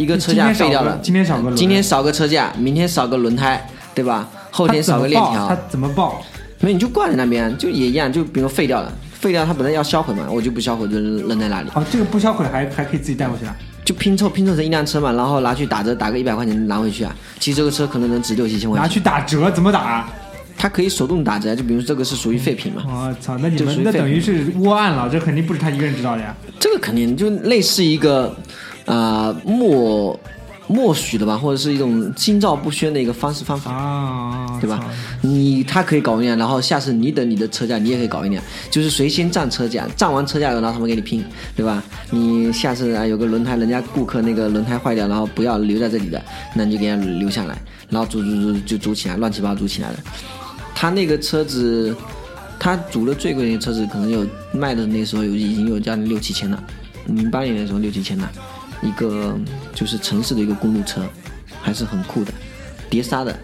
S6: 一个车架废掉了，
S4: 今天少个轮
S6: 今天少个车架，明天少个轮胎，对吧？后天少个链条
S4: 它，怎么报？
S6: 没有你就挂在那边，就也一样，就比如废掉了，废掉它本来要销毁嘛，我就不销毁，就扔在那里。
S4: 哦，这个不销毁还还可以自己带回去啊？
S6: 就拼凑拼凑成一辆车嘛，然后拿去打折，打个一百块钱拿回去啊。其实这个车可能能值六七千块钱拿，
S4: 去打折怎么打啊？
S6: 它可以手动打折，就比如这个是属于废品嘛，
S4: 我操，那你们那等于是窝案了，这肯定不是他一个人知道的呀。
S6: 这个肯定就类似一个啊、呃默默许的吧，或者是一种心照不宣的一个方式方法。
S4: 啊，
S6: 对吧？你他可以搞一辆，然后下次你等你的车架，你也可以搞一辆，就是谁先占车架，占完车架然后他们给你拼，对吧？你下次啊有个轮胎，人家顾客那个轮胎坏掉，然后不要留在这里的，那你就给人家留下来，然后组组组就组起来，乱七八糟组起来了。他那个车子，他组的最贵的那个车子可能有卖的那时候有已经有将近六七千了，零八年的时候六七千了，一个就是城市的一个公路车，还是很酷的，碟刹的，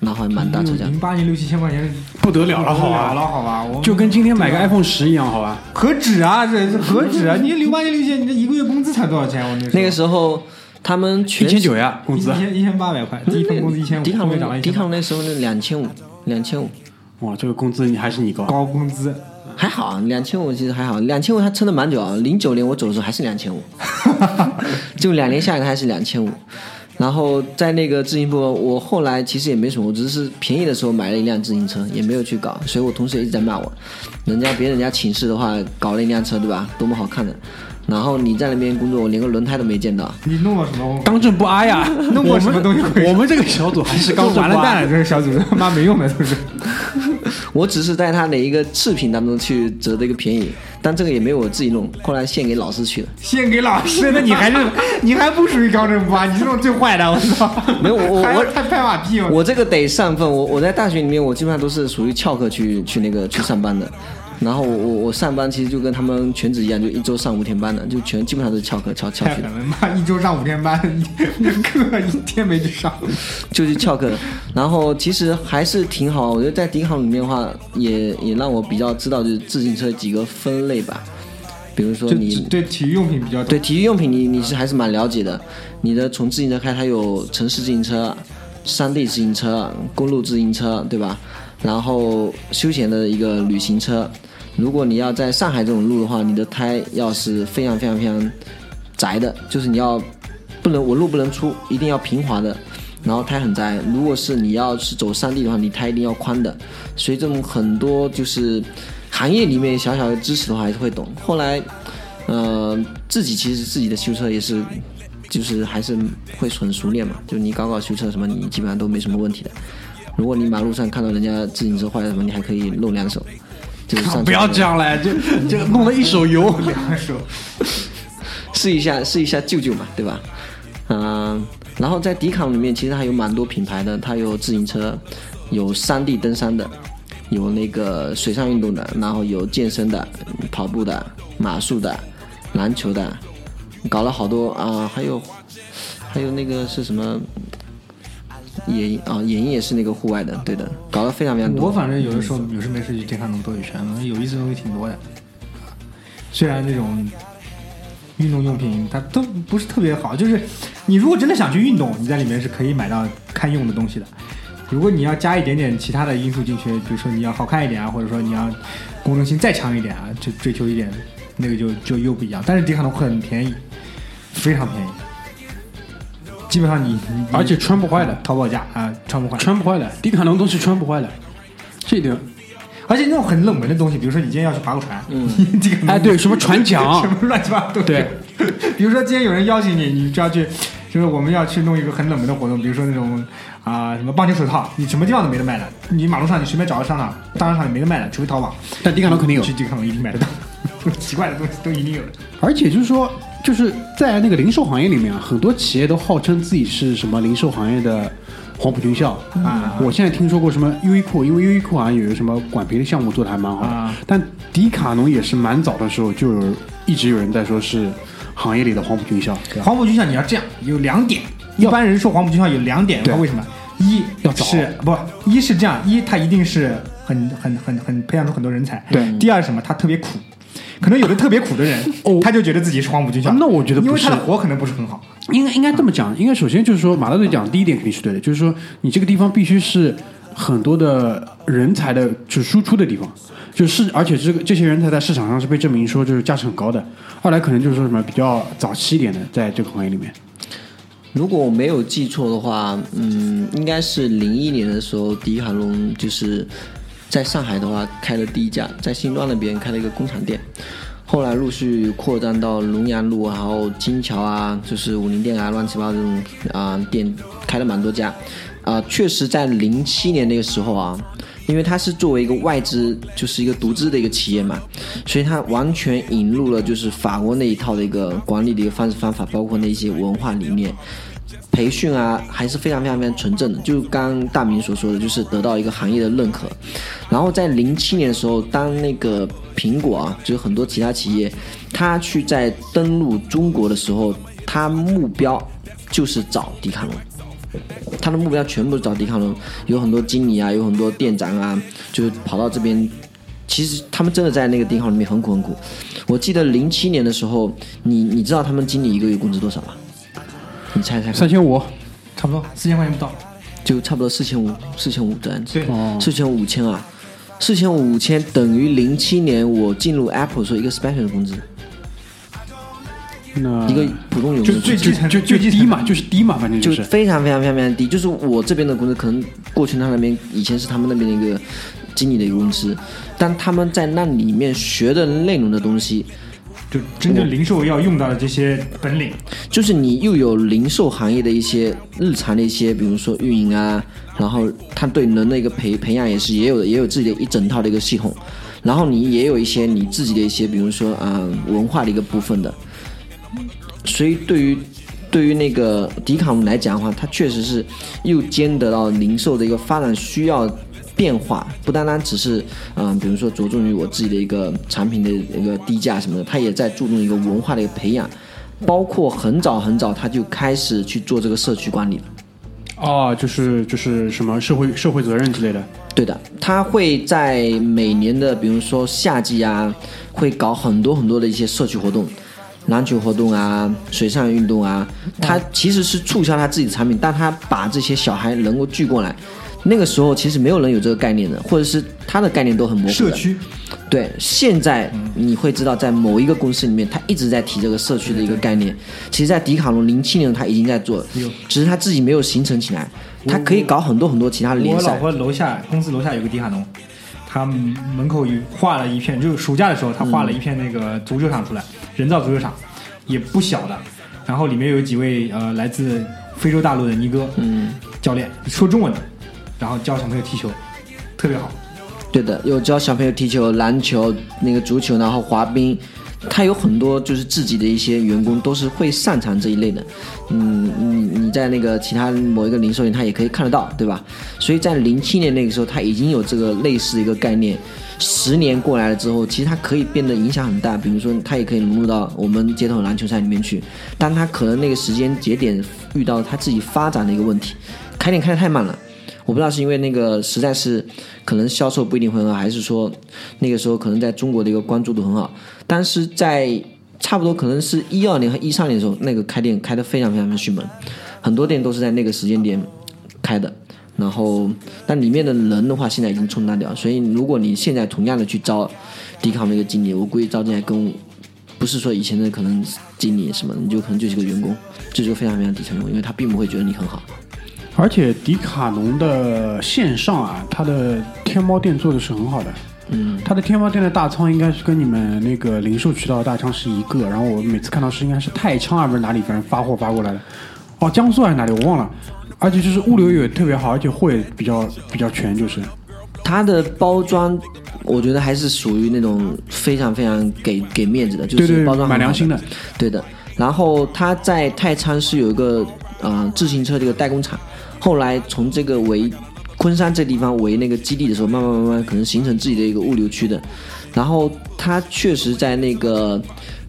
S6: 然后还蛮大车架。
S4: 零八年六七千块钱
S3: 不得了了，好吧？
S4: 了了，好吧？我
S3: 就跟今天买个 iPhone 十一样，好吧？
S4: 何止啊？这这何止啊？你零八年六千，你这一个月工资才多少钱？我那
S6: 那个时候他们
S3: 一
S6: 全
S3: 千九呀，工资
S4: 一。千一千八百块，第一份工资一千五，
S6: 迪卡
S4: 后面涨了
S6: 侬迪卡侬那时候那两千五，两千五
S3: 哇，这个工资你还是你高。
S4: 高工资，
S6: 还好啊，两千五其实还好，两千五他撑的蛮久啊。零九年我走的时候还是两千五，就两年下来还是两千五。然后在那个自行部分，我后来其实也没什么，我只是便宜的时候买了一辆自行车，也没有去搞，所以我同事也一直在骂我，人家别人家寝室的话搞了一辆车，对吧？多么好看的，然后你在那边工作，我连个轮胎都没见到。
S4: 你弄了什么？
S3: 刚正不阿呀，
S4: 弄过什么东西
S3: 我们这个小组还是刚。
S4: 完了蛋了，这个小组他妈没用的都是。
S6: 我只是在他的一个次品当中去折的一个便宜，但这个也没有我自己弄，后来献给老师去了。
S4: 献给老师，那你还是 你还不属于高正不阿，你是那种最坏的，我操！
S6: 没有我我
S4: 还要拍拍马屁，我
S6: 我这个得上分，我我在大学里面，我基本上都是属于翘课去去那个去上班的。然后我我我上班其实就跟他们全职一样，就一周上五天班的，就全基本上都是翘课翘翘去
S4: 妈一周上五天班，一课一天没去上。
S6: 就去翘课。然后其实还是挺好，我觉得在迪卡侬里面的话，也也让我比较知道就是自行车几个分类吧，比如说你
S4: 对体育用品比较
S6: 对体育用品你你是还是蛮了解的。你的从自行车开，它有城市自行车、山地自行车、公路自行车，对吧？然后休闲的一个旅行车。如果你要在上海这种路的话，你的胎要是非常非常非常窄的，就是你要不能纹路不能出，一定要平滑的，然后胎很窄。如果是你要是走山地的话，你胎一定要宽的。所以这种很多就是行业里面小小的知识的话还是会懂。后来，呃，自己其实自己的修车也是，就是还是会很熟练嘛。就你搞搞修车什么，你基本上都没什么问题的。如果你马路上看到人家自行车坏了什么，你还可以露两手，就是上
S3: 不要这样来，就就弄了一手油。
S4: 两手。
S6: 试一下试一下救救嘛，对吧？嗯、然后在迪卡侬里面其实还有蛮多品牌的，它有自行车，有山地登山的，有那个水上运动的，然后有健身的、跑步的、马术的、篮球的，搞了好多啊、还有还有那个是什么？野营啊，野营也是那个户外的，对的，搞了非常非常多。
S4: 我反正有的时候有事没事去迪卡侬兜一圈，有意思的东西挺多的。虽然那种运动用品它都不是特别好，就是你如果真的想去运动，你在里面是可以买到堪用的东西的。如果你要加一点点其他的因素进去，比如说你要好看一点啊，或者说你要功能性再强一点啊，就追求一点，那个就就又不一样。但是迪卡侬很便宜，非常便宜，基本上你你
S3: 而且穿不坏的
S4: 淘宝价啊穿不坏，
S3: 穿不坏的，迪卡侬东西穿不坏的，这一点。
S4: 而且那种很冷门的东西，比如说你今天要去划个船，嗯，这个
S3: 哎，对，什么船 桨
S4: 什，么乱七八糟
S3: 对。
S4: 比如说今天有人邀请你，你就要去，就是我们要去弄一个很冷门的活动，比如说那种啊、什么棒球手套，你什么地方都没得卖的，你马路上你随便找个商场，大商场也没得卖的，除非淘宝。
S3: 但迪卡侬肯定有
S4: 去。迪卡侬一定买得到，奇怪的东西都一定有的。
S3: 而且就是说，就是在那个零售行业里面啊，很多企业都号称自己是什么零售行业的黄埔军校
S4: 啊
S3: 我现在听说过什么优衣库，因为优衣库好像有一个什么管培的项目做的还蛮好的，
S4: 啊
S3: 但迪卡侬也是蛮早的时候就有一直有人在说是行业里的黄埔军校，
S4: 黄埔军校你要这样，有两点，一般人说黄埔军校有两点，为什么？一
S3: 要早
S4: 是不一是这样，一它一定是很很很很培养出很多人才。
S3: 对
S4: 第二是什么？它特别苦。可能有的特别苦的人，
S3: 哦
S4: 他就觉得自己是黄埔军校。
S3: 那我觉得不
S4: 因为他的
S3: 是
S4: 活可能不是很好。
S3: 应该应该这么讲，应该首先就是说，马大队讲的第一点肯定是对的，就是说你这个地方必须是很多的人才的，就是输出的地方，就是而且这个这些人才在市场上是被证明说就是价值很高的。二来可能就是说什么比较早期一点的，在这个行业里面，
S6: 如果我没有记错的话，嗯，应该是零一年的时候，迪卡侬就是在上海的话开了第一家，在新庄那边开了一个工厂店，后来陆续扩张到龙阳路，然后金桥啊，就是武林店啊，乱七八糟这种啊、店开了蛮多家，啊、确实在零七年那个时候啊。因为它是作为一个外资，就是一个独资的一个企业嘛，所以它完全引入了就是法国那一套的一个管理的一个方式方法，包括那些文化理念，培训啊，还是非常非常非常纯正的。就刚大明所说的，就是得到一个行业的认可。然后在零七年的时候，当那个苹果啊，就是很多其他企业，他去在登陆中国的时候，他目标就是找迪卡侬。他的目标全部是找迪卡侬，有很多经理啊，有很多店长啊，就是跑到这边。其实他们真的在那个迪卡侬里面很苦很苦。我记得零七年的时候，你你知道他们经理一个月工资多少吗？你猜猜看
S3: 三，千五，
S4: 差不多四千块钱不到。
S6: 就差不多四千五，四千五这样子。
S4: 对，
S3: 哦，
S6: 四千五千啊，四千五千等于零七年我进入 Apple 时候一个 special 的工资。
S3: 那
S6: 一个普通员工
S4: 就
S6: 工
S4: 最基层
S3: 就就
S4: 最
S3: 低嘛，就是低嘛，反正
S6: 就是非常非常非常非常低。就是我这边的工资，可能过去他那边以前是他们那边的一个经理的一个工资，但他们在那里面学的内容的东西，
S4: 真正零售要用到的这些本领，
S6: 就是你又有零售行业的一些日常的一些，比如说运营啊，然后他对人的一个培培养也是也有也有自己的一整套的一个系统，然后你也有一些你自己的一些，比如说啊、文化的一个部分的，所以对于对于那个迪卡侬来讲的话，它确实是又兼得到零售的一个发展需要变化，不单单只是嗯、呃比如说着重于我自己的一个产品的一个低价什么的，它也在注重一个文化的一个培养，包括很早很早他就开始去做这个社区管理了。
S3: 哦，就是就是什么社会社会责任之类的。
S6: 对的，他会在每年的，比如说夏季啊，会搞很多很多的一些社区活动，篮球活动啊，水上运动啊。他其实是促销他自己的产品，但他把这些小孩能够聚过来。那个时候其实没有人有这个概念的，或者是他的概念都很模糊的。
S4: 社区
S6: 对，现在你会知道，在某一个公司里面，他一直在提这个社区的一个概念。其实，在迪卡侬零七年他已经在做了，只是他自己没有形成起来。他可以搞很多很多其他的联赛。
S4: 我老婆楼下公司楼下有个迪卡侬，他门口有画了一片，就是暑假的时候，他画了一片那个足球场出来，人造足球场，也不小的。然后里面有几位呃来自非洲大陆的尼哥
S6: 嗯，
S4: 教练，说中文的，然后教小朋友踢球，特别好。
S6: 对的，有教小朋友踢球、篮球、那个足球，然后滑冰，他有很多就是自己的一些员工都是会擅长这一类的。嗯，你你在那个其他某一个零售店，他也可以看得到，对吧？所以在零七年那个时候，他已经有这个类似一个概念。十年过来了之后，其实他可以变得影响很大。比如说，他也可以融入到我们街头篮球赛里面去，但他可能那个时间节点遇到他自己发展的一个问题，开店开得太慢了。我不知道是因为那个实在是可能销售不一定会很好，还是说那个时候可能在中国的一个关注度很好，但是在差不多可能是一二年和一三年的时候，那个开店开的非常非常的迅猛，很多店都是在那个时间点开的。然后，但里面的人的话，现在已经冲淡掉，所以如果你现在同样的去招迪卡侬一个经理，我估计招进来跟不是说以前的可能经理什么，你就可能就是个员工，就是个非常非常底层员工，因为他并不会觉得你很好。
S3: 而且迪卡侬的线上啊，它的天猫店做的是很好的。
S6: 嗯，
S3: 它的天猫店的大仓应该是跟你们那个零售渠道的大仓是一个，然后我每次看到是应该是太仓啊，不是哪里，反正发货发过来的。哦，江苏还是哪里我忘了。而且就是物流也特别好，而且货也比较比较全，就是。
S6: 它的包装，我觉得还是属于那种非常非常给给面子的，就是包装
S3: 蛮良心的。
S6: 对的。然后它在太仓是有一个呃自行车这个代工厂，后来从这个为昆山这地方为那个基地的时候，慢慢慢慢可能形成自己的一个物流区的。然后它确实在那个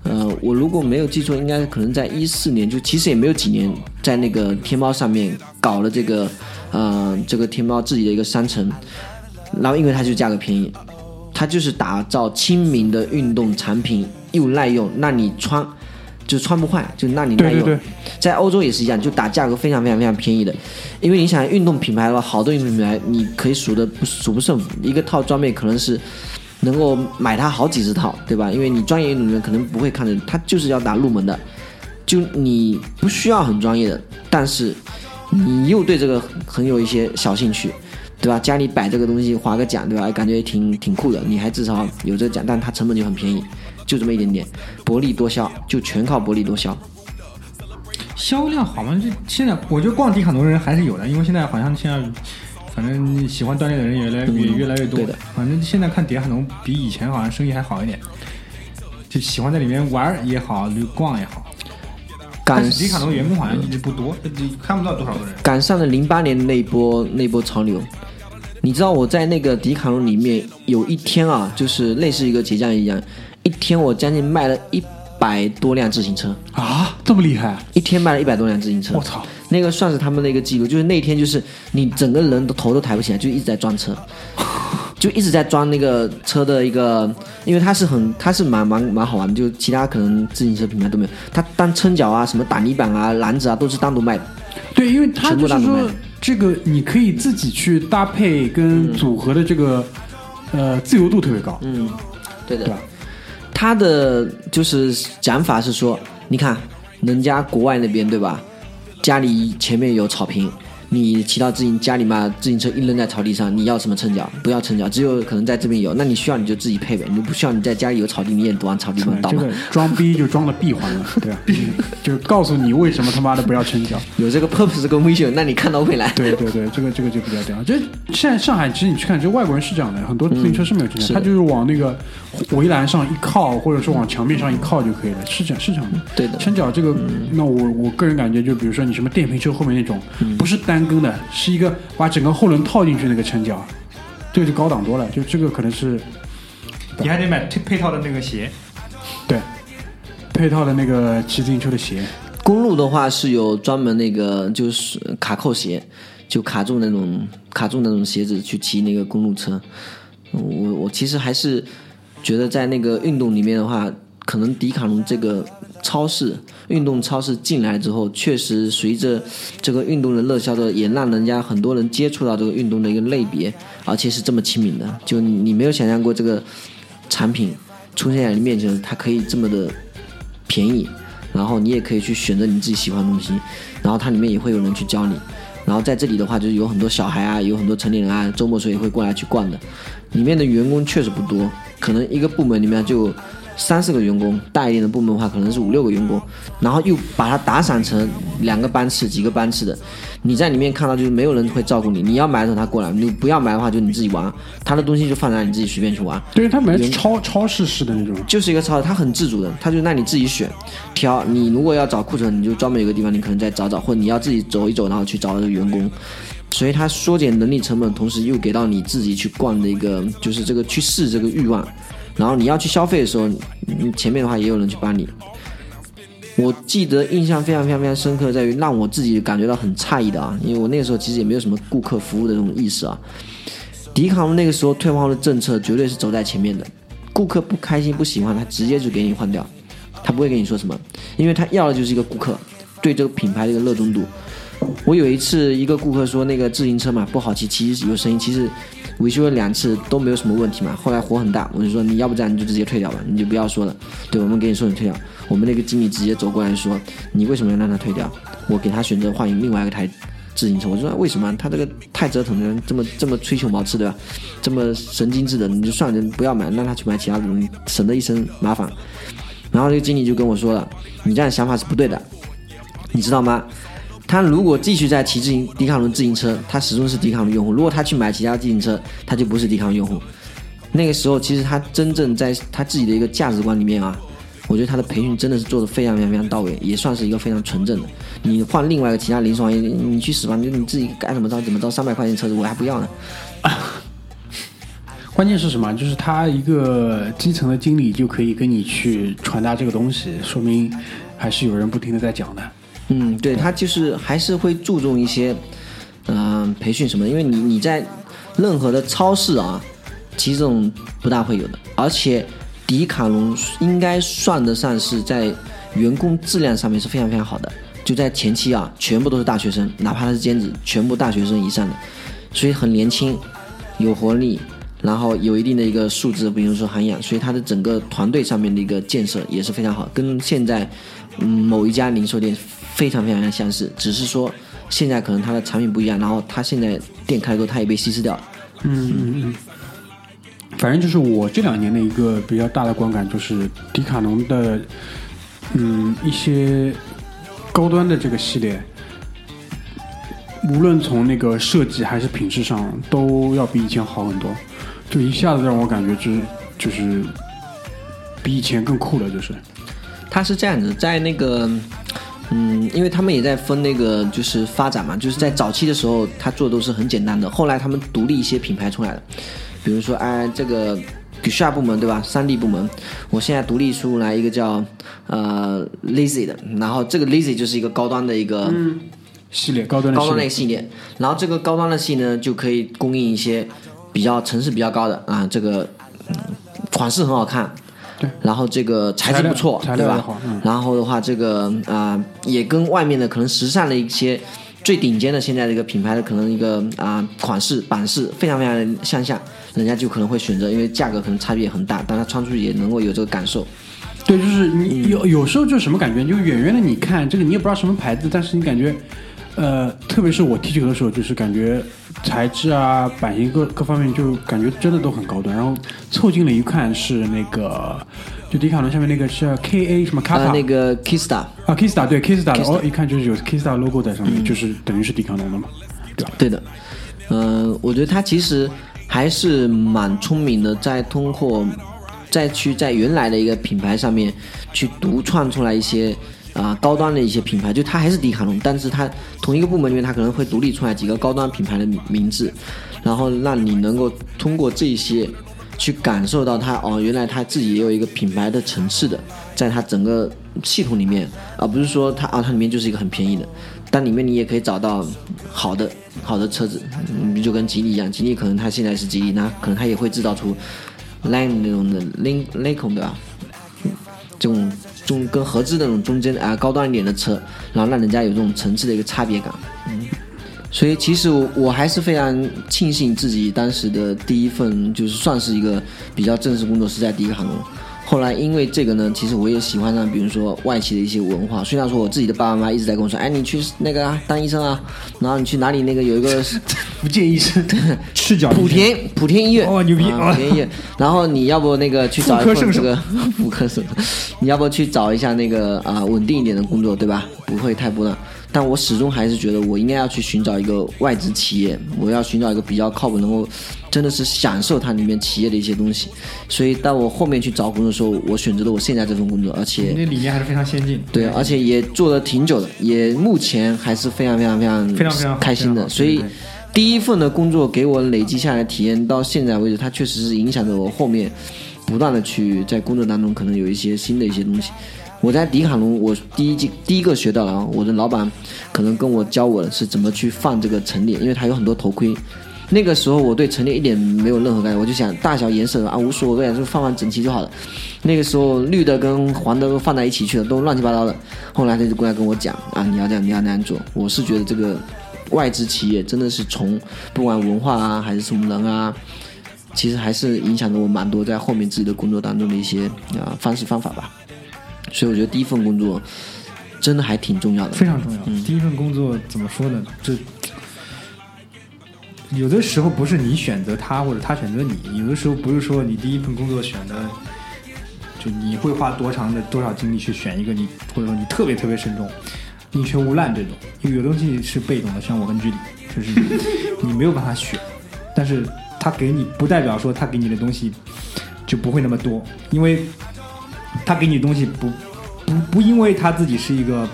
S6: 呃，我如果没有记错，应该可能在一四年，就其实也没有几年，在那个天猫上面搞了这个呃这个天猫自己的一个商城。然后因为它就价格便宜，它就是打造亲民的运动产品，又耐用，让你穿就穿不坏，就那里耐用。
S3: 对对对，
S6: 在欧洲也是一样，就打价格非常非常非常便宜的。因为你想运动品牌的话，好多运动品牌你可以数的不数不胜数，一个套装备可能是能够买它好几十套，对吧？因为你专业运动员可能不会看的，他就是要打入门的，就你不需要很专业的，但是你又对这个很有一些小兴趣。对吧？家里摆这个东西，划个奖，对吧？感觉挺挺酷的。你还至少有这个奖，但它成本就很便宜，就这么一点点，薄利多销，就全靠薄利多销。
S4: 销量好吗？就现在我觉得逛迪卡侬的人还是有的，因为现在好像现在，反正喜欢锻炼的人越来越、越来越多。
S6: 对的，
S4: 反正现在看迪卡侬比以前好像生意还好一点，就喜欢在里面玩也好，就逛也好。
S6: 赶
S4: 迪卡侬员工好像一直不多，就看不到多少个人。
S6: 赶上了零八年那一波那波潮流。你知道我在那个迪卡侬里面有一天啊，就是类似一个节假日一样，一天我将近卖了一百多辆自行车，
S3: 啊，这么厉害！
S6: 一天卖了一百多辆自行车。
S3: 我操！
S6: 那个算是他们的一个记录，就是那天就是你整个人的头都抬不起来，就一直在装车，就一直在装那个车的一个，因为它是很它是蛮蛮蛮好玩的，就其他可能自行车品牌都没有，它单撑脚啊、什么挡泥板啊、篮子啊都是单独卖的。
S3: 对，因为它就是说这个你可以自己去搭配跟组合的这个、呃自由度特别高。
S6: 嗯，对的
S3: 对吧。
S6: 他的就是讲法是说，你看人家国外那边对吧？家里前面有草坪，你骑到自行家里嘛，自行车一扔在草地上，你要什么撑脚？不要撑脚，只有可能在这边有，那你需要你就自己配呗，你不需要你在家里有草地你也往草地上倒嘛。
S3: 这个装逼就装的闭环了，对吧？就告诉你为什么他妈的不要撑脚。
S6: 有这个 purpose 跟 vision，那你看到未来。
S3: 对对对，这个这个就比较屌。就现在上海，其实你去看，这外国人是这样的，很多自行车是没有撑脚，
S6: 是
S3: 他就是往那个围栏上一靠，或者说往墙面上一靠就可以了，是这样是这样的。
S6: 对的
S3: 撑脚这个，那我我个人感觉，就比如说你什么电瓶车后面那种，不是单根的，是一个把整个后轮套进去那个撑脚，这个就高档多了。就这个可能是
S4: 你还得买配配套的那个鞋，
S3: 对配套的那个骑自行车的鞋。
S6: 公路的话是有专门那个就是卡扣鞋，就卡住那种卡住那种鞋子去骑那个公路车。我我其实还是觉得在那个运动里面的话，可能迪卡侬这个超市运动超市进来之后，确实随着这个运动的热销的，也让人家很多人接触到这个运动的一个类别，而且是这么亲民的。就你没有想象过这个产品出现在你面前，它可以这么的便宜，然后你也可以去选择你自己喜欢的东西，然后它里面也会有人去教你。然后在这里的话，就是有很多小孩啊，有很多成年人啊，周末时候也会过来去逛的。里面的员工确实不多，可能一个部门里面就三四个员工，大一点的部门的话可能是五六个员工，然后又把它打散成两个班次、几个班次的。你在里面看到就是没有人会照顾你，你要买的时候他过来，你不要买的话就你自己玩，他的东西就放在那里你自己随便去玩。
S3: 对他买超超市式的那种，
S6: 就是一个超市，他很自主的，他就让你自己选挑。你如果要找库存，你就专门有个地方，你可能再找找，或你要自己走一走，然后去找那个员工。所以它缩减人力成本，同时又给到你自己去逛的一个，就是这个去试这个欲望。然后你要去消费的时候，你前面的话也有人去帮你。我记得印象非常非常非常深刻，在于让我自己感觉到很诧异的啊，因为我那个时候其实也没有什么顾客服务的这种意识啊。迪卡侬那个时候退换货的政策绝对是走在前面的，顾客不开心不喜欢，他直接就给你换掉，他不会跟你说什么，因为他要的就是一个顾客对这个品牌的一个热衷度。我有一次一个顾客说那个自行车嘛不好骑，其实有声音，其实维修了两次都没有什么问题嘛。后来火很大，我就说你要不这样你就直接退掉吧，你就不要说了。对，我们给你说你退掉。我们那个经理直接走过来说你为什么要让他退掉？我给他选择换另外一台自行车。我说为什么？他这个太折腾了，这么这么吹球毛刺对吧？这么神经质的，你就算了，不要买，让他去买其他的，东西省得一身麻烦。然后这个经理就跟我说了，你这样想法是不对的，你知道吗？他如果继续在骑自行迪卡侬自行车，他始终是迪卡侬用户。如果他去买其他自行车，他就不是迪卡侬用户。那个时候，其实他真正在他自己的一个价值观里面啊，我觉得他的培训真的是做的非常非常非常到位，也算是一个非常纯正的。你换另外一个其他零售行业，你去死吧！你你自己该怎么着怎么着，三百块钱车子我还不要呢。
S3: 关键是什么？就是他一个基层的经理就可以跟你去传达这个东西，说明还是有人不停的在讲的。
S6: 嗯，对他就是还是会注重一些，嗯、培训什么的，因为你你在任何的超市啊，其实这种不大会有的，而且迪卡侬应该算得上是在员工质量上面是非常非常好的，就在前期啊，全部都是大学生，哪怕他是兼职，全部大学生以上的，所以很年轻，有活力。然后有一定的一个素质，比如说涵养，所以他的整个团队上面的一个建设也是非常好，跟现在嗯某一家零售店非常非常相似，只是说现在可能它的产品不一样，然后它现在店开了之后，它也被稀释掉了。
S3: 嗯嗯嗯。反正就是我这两年的一个比较大的观感，就是迪卡侬的嗯一些高端的这个系列，无论从那个设计还是品质上，都要比以前好很多。就一下子让我感觉就是就是比以前更酷了，就是。
S6: 它是这样子，在那个，嗯，因为他们也在分那个就是发展嘛，就是在早期的时候，他做的都是很简单的，后来他们独立一些品牌出来了，比如说哎这个 g u s h a 部门对吧？三 D 部门，我现在独立出来一个叫呃 Lazy 的，然后这个 Lazy 就是一个高端的一个。
S3: 系列高端的
S6: 高端的一
S3: 系列，
S6: 个系列，然后这个高端的系呢，就可以供应一些比较层次比较高的啊，这个、嗯、款式很好看，
S3: 对，
S6: 然后这个材质不错，对吧？然后的话，这个啊、也跟外面的可能时尚的一些最顶尖的现在的一个品牌的可能一个啊、款式版式非常非常的相像，人家就可能会选择，因为价格可能差别也很大，但他穿出去也能够有这个感受。
S3: 对，就是你有有时候就什么感觉，就远远的你看这个你也不知道什么牌子，但是你感觉，呃，特别是我踢球的时候，就是感觉材质啊、版型各各方面，就感觉真的都很高端。然后凑近了一看是那个，就迪卡侬下面那个是 K A 什么卡
S6: 呃，那个 Kista，
S3: 啊，Kista 对 Kista 的
S6: Kista
S3: 哦，一看就是有 Kista logo 在上面，就是等于是迪卡侬的嘛，对吧？
S6: 对的，嗯、我觉得他其实还是蛮聪明的，在通过再去在原来的一个品牌上面去独创出来一些啊、高端的一些品牌，就它还是迪卡侬，但是它同一个部门里面，它可能会独立出来几个高端品牌的名字，然后让你能够通过这些。去感受到它哦，原来它自己也有一个品牌的层次的，在它整个系统里面，而不是说它啊，它里面就是一个很便宜的，但里面你也可以找到好的好的车子，嗯，就跟吉利一样，吉利可能它现在是吉利，那可能它也会制造出 Line 那种的 l i n l i n 对吧？这种中跟合资的那种中间啊、高端一点的车，然后让人家有这种层次的一个差别感。嗯，所以其实我我还是非常庆幸自己当时的第一份就是算是一个比较正式工作是在迪卡侬。后来因为这个呢，其实我也喜欢上，比如说外企的一些文化。虽然说我自己的爸爸妈妈一直在跟我说，哎，你去那个啊当医生啊，然后你去哪里那个有一个
S3: 福建医生，
S4: 赤脚
S6: 莆田莆田医院
S4: 哦牛逼
S6: 啊莆田医院。然后你要不那个去找一份这个 妇科生，你要不去找一下那个啊稳定一点的工作，对吧？不会太波浪。但我始终还是觉得我应该要去寻找一个外资企业，我要寻找一个比较靠谱，能够真的是享受它里面企业的一些东西。所以到我后面去找工作的时候，我选择了我现在这份工作，而且
S4: 那理念还是非常先进。
S6: 对，而且也做了挺久的，也目前还是非常非常非常
S4: 非常非常
S6: 开心的。所以第一份的工作给我累积下来体验，到现在为止，它确实是影响着我后面不断的去在工作当中可能有一些新的一些东西。我在迪卡侬，我第一季第一个学到了，我的老板可能跟我教我的是怎么去放这个陈列，因为它有很多头盔。那个时候我对陈列一点没有任何概念，我就想大小颜色啊无所谓，就放放整齐就好了。那个时候绿的跟黄的都放在一起去了，都乱七八糟的。后来他就过来跟我讲啊，你要这样，你要那样做。我是觉得这个外资企业真的是从不管文化啊还是什么人啊，其实还是影响着我蛮多在后面自己的工作当中的一些啊方式方法吧。所以我觉得第一份工作真的还挺重要的，
S4: 非常重要。第一份工作怎么说呢？这有的时候不是你选择他，或者他选择你；有的时候不是说你第一份工作选的，就你会花多长的多少精力去选一个你，或者说你特别特别慎重、宁缺毋滥这种。因为有东西是被动的，像我跟居里，就是 你没有办法选，但是他给你不代表说他给你的东西就不会那么多，因为他给你东西不不不因为他自己是一个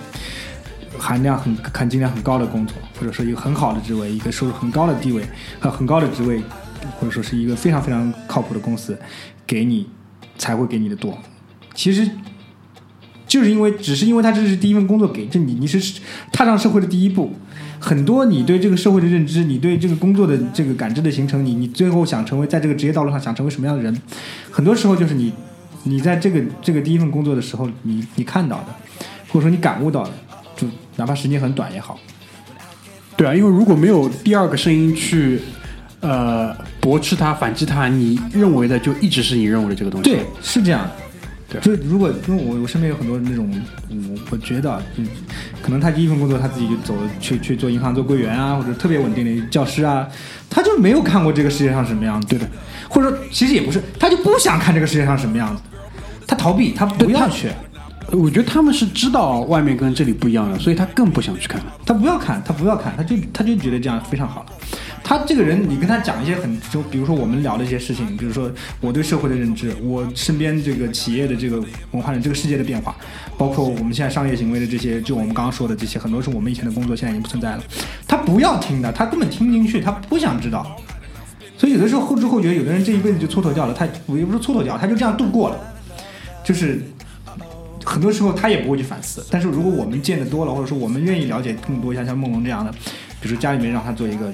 S4: 含量很含金量很高的工作，或者说一个很好的职位，一个收入很高的地位和很高的职位，或者说是一个非常非常靠谱的公司，给你才会给你的多。其实就是因为只是因为他这是第一份工作给，这你你是踏上社会的第一步。很多你对这个社会的认知，你对这个工作的这个感知的形成，你你最后想成为在这个职业道路上想成为什么样的人，很多时候就是你你在这个这个第一份工作的时候，你你看到的，或者说你感悟到的，就哪怕时间很短也好，
S3: 对啊，因为如果没有第二个声音去呃驳斥它、反击它，你认为的就一直是你认为的这个东西。
S4: 对，是这样的。
S3: 对
S4: 就如果因为我我身边有很多那种，我我觉得啊，嗯，可能他第一份工作他自己就走了去去做银行做柜员啊，或者特别稳定的教师啊，他就没有看过这个世界上什么样子，对的，或者说其实也不是，他就不想看这个世界上什么样子，他逃避，他不要去，
S3: 我觉得他们是知道外面跟这里不一样的，所以他更不想去看。
S4: 他不要看，他不要看，他就他就觉得这样非常好了。他这个人，你跟他讲一些很就比如说我们聊的一些事情，比如说我对社会的认知，我身边这个企业的这个文化的这个世界的变化，包括我们现在商业行为的这些，就我们刚刚说的这些，很多是我们以前的工作现在已经不存在了。他不要听的，他根本听不进去，他不想知道。所以有的时候后知后觉，有的人这一辈子就蹉跎掉了，他我也不是蹉跎掉，他就这样度过了，就是。很多时候他也不会去反思，但是如果我们见得多了，或者说我们愿意了解更多，像像梦龙这样的，比如说家里面让他做一个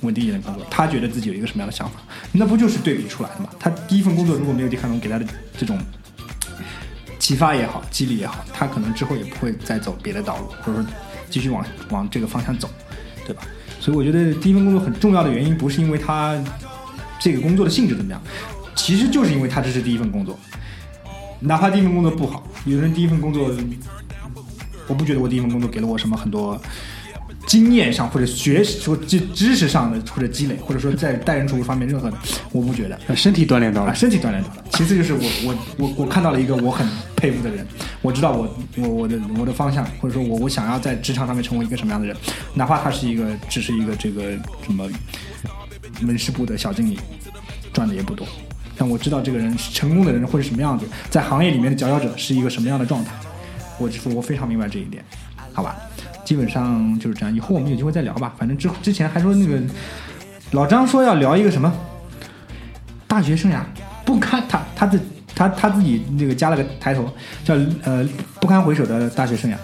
S4: 稳定一点的工作，他觉得自己有一个什么样的想法，那不就是对比出来的吗？他第一份工作如果没有迪卡侬给他的这种启发也好，激励也好，他可能之后也不会再走别的道路，或者说继续往往这个方向走，对吧？所以我觉得第一份工作很重要的原因，不是因为他这个工作的性质怎么样，其实就是因为他这是第一份工作。哪怕第一份工作不好，有人第一份工作，我不觉得我第一份工作给了我什么很多经验上或者学识或知知识上的或者积累，或者说在待人处事方面任何的，我不觉得。
S3: 呃身体锻炼到
S4: 啊，
S3: 了，
S4: 身体锻炼到了。其次就是我我我我看到了一个我很佩服的人，我知道我我我的我的方向，或者说我我想要在职场上面成为一个什么样的人，哪怕他是一个只是一个这个什么门市部的小经理，赚的也不多，但我知道这个人成功的人会是什么样子，在行业里面的佼佼者是一个什么样的状态，我我非常明白这一点，好吧？基本上就是这样，以后我们有机会再聊吧。反正之之前还说那个老张说要聊一个什么大学生涯不堪他他自他他自己那个加了个抬头叫呃不堪回首的大学生涯，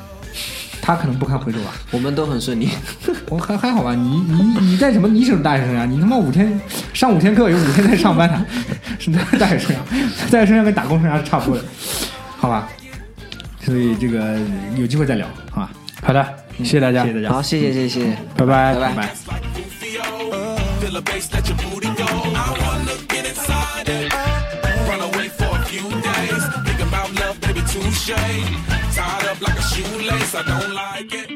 S4: 他可能不堪回首吧。
S6: 我们都很顺利。
S4: 我还还好吧，你你你在什么？你什么大学生涯？你他妈五天上五天课，有五天在上班呢，是大学生涯，大学生涯跟打工生涯是差不多的，好吧？所以这个有机会再聊，好吧？
S3: 好的，谢谢大家，
S4: 谢谢大家，
S6: 好，谢谢谢谢，
S3: 拜
S6: 拜拜
S4: 拜。
S1: Feel the bass, let your booty go. I wanna get inside it. Run away for a few days. Think about love, baby, touche. Tied up like a shoelace. I don't like it. I don't like